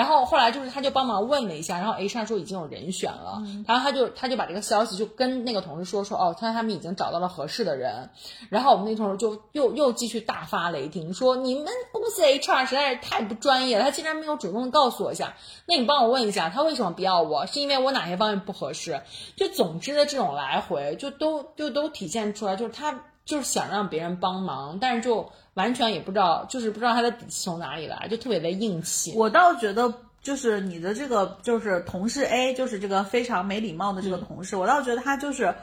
然后后来就是他就帮忙问了一下，然后 HR 说已经有人选了，然后他就他就把这个消息就跟那个同事说说哦，他他们已经找到了合适的人，然后我们那同事就又又继续大发雷霆说你们公司 HR 实在是太不专业了，他竟然没有主动的告诉我一下，那你帮我问一下他为什么不要我？是因为我哪些方面不合适？就总之的这种来回就都就都体现出来，就是他就是想让别人帮忙，但是就。完全也不知道，就是不知道他的底气从哪里来，就特别的硬气。我倒觉得，就是你的这个就是同事 A，就是这个非常没礼貌的这个同事，我倒觉得他就是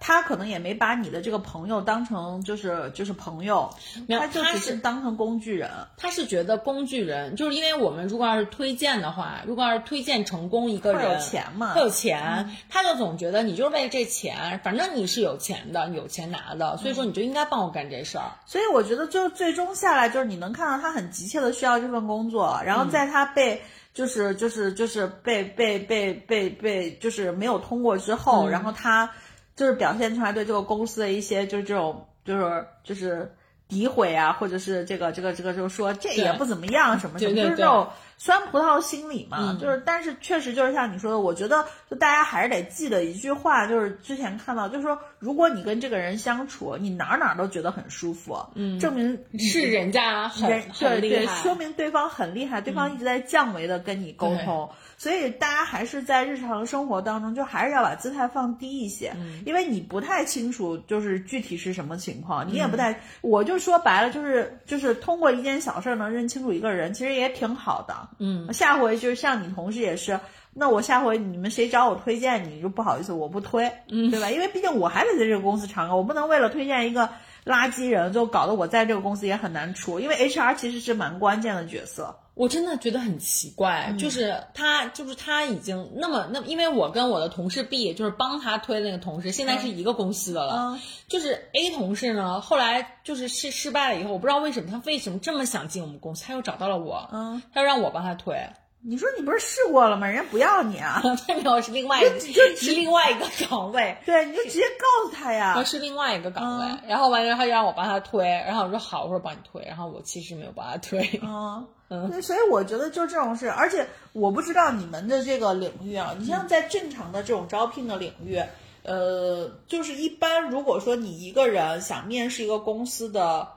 他可能也没把你的这个朋友当成就是就是朋友，他就只是当成工具人。他是觉得工具人，就是因为我们如果要是推荐的话，如果要是推荐成功一个人，会有钱嘛？会有钱，他就总觉得你就是为这钱，反正你是有钱的，有钱拿的，所以说你就应该帮我干这事儿。所以我觉得，就最终下来，就是你能看到他很急切的需要这份工作，然后在他被就是就是就是被被被被被就是没有通过之后，然后他。就是表现出来对这个公司的一些，就是这种，就是就是诋毁啊，或者是这个这个这个，就是说这也不怎么样，什么什么，就是这种酸葡萄心理嘛。就是，但是确实就是像你说的，我觉得就大家还是得记得一句话，就是之前看到，就是说，如果你跟这个人相处，你哪哪都觉得很舒服，嗯，证明是人家很很厉害，说明对方很厉害，对方一直在降维的跟你沟通。所以大家还是在日常生活当中，就还是要把姿态放低一些，因为你不太清楚就是具体是什么情况，你也不太，我就说白了，就是就是通过一件小事能认清楚一个人，其实也挺好的。嗯，下回就是像你同事也是，那我下回你们谁找我推荐，你就不好意思，我不推，嗯，对吧？因为毕竟我还得在这个公司长干，我不能为了推荐一个垃圾人，就搞得我在这个公司也很难处，因为 HR 其实是蛮关键的角色。我真的觉得很奇怪，就是他，就是他已经那么那，因为我跟我的同事 B，就是帮他推的那个同事，现在是一个公司的了。就是 A 同事呢，后来就是失失败了以后，我不知道为什么他为什么这么想进我们公司，他又找到了我，嗯，他让我帮他推。你说你不是试过了吗？人家不要你啊！(laughs) 没有，是另外一个，是另外一个岗位。(laughs) 对，你就直接告诉他呀。是另外一个岗位，然后完了，他就让我帮他推，然后我说好，我说帮你推，然后我其实没有帮他推。嗯 (laughs) 嗯，所以我觉得就这种事，而且我不知道你们的这个领域啊，你像在正常的这种招聘的领域，呃，就是一般如果说你一个人想面试一个公司的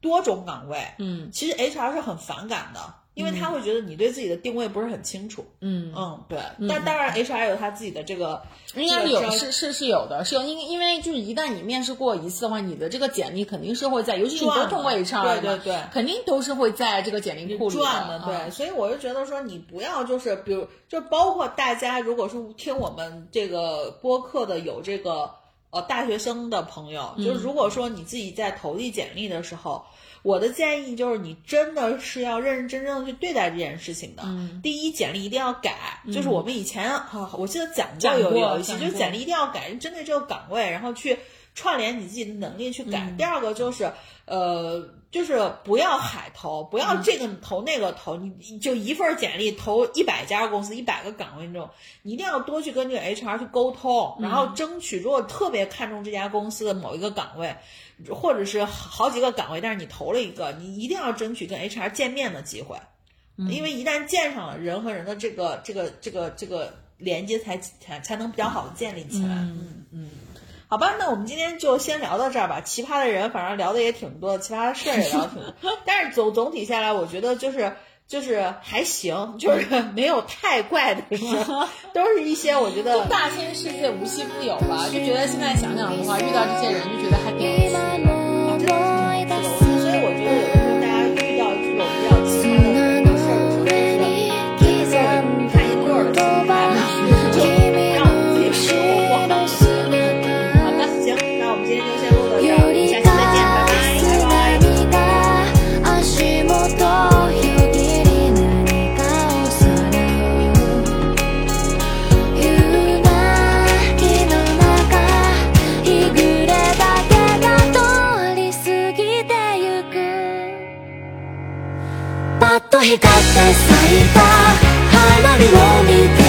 多种岗位，嗯，其实 HR 是很反感的。因为他会觉得你对自己的定位不是很清楚，嗯嗯，对，但当然 HR 有他自己的这个，应该是有是是是有的，是有，因因为就是一旦你面试过一次的话，你的这个简历肯定是会在，尤其是你都通过 HR，对对对，肯定都是会在这个简历库里转的，对，所以我就觉得说你不要就是，比如就包括大家如果说听我们这个播客的有这个呃大学生的朋友，就是如果说你自己在投递简历的时候。我的建议就是，你真的是要认认真真的去对待这件事情的。第一，简历一定要改，就是我们以前哈，我记得讲过有有一些，就是简历一定要改，针对这个岗位，然后去串联你自己的能力去改。第二个就是，呃，就是不要海投，不要这个投那个投，你就一份简历投一百家公司，一百个岗位那种，你一定要多去跟这个 HR 去沟通，然后争取，如果特别看重这家公司的某一个岗位。或者是好几个岗位，但是你投了一个，你一定要争取跟 HR 见面的机会，因为一旦见上了，人和人的这个这个这个这个连接才才才能比较好的建立起来。嗯嗯，好吧，那我们今天就先聊到这儿吧。奇葩的人，反正聊的也挺多，奇葩的事儿也聊挺多，(laughs) 但是总总体下来，我觉得就是就是还行，就是没有太怪的事，(laughs) 都是一些我觉得大千世界无奇不有吧。就觉得现在想想的话，遇到这些人就觉得还挺有趣的，所以我觉得有的时候大家遇到这种比较奇葩的。光って咲いた。花火を見て。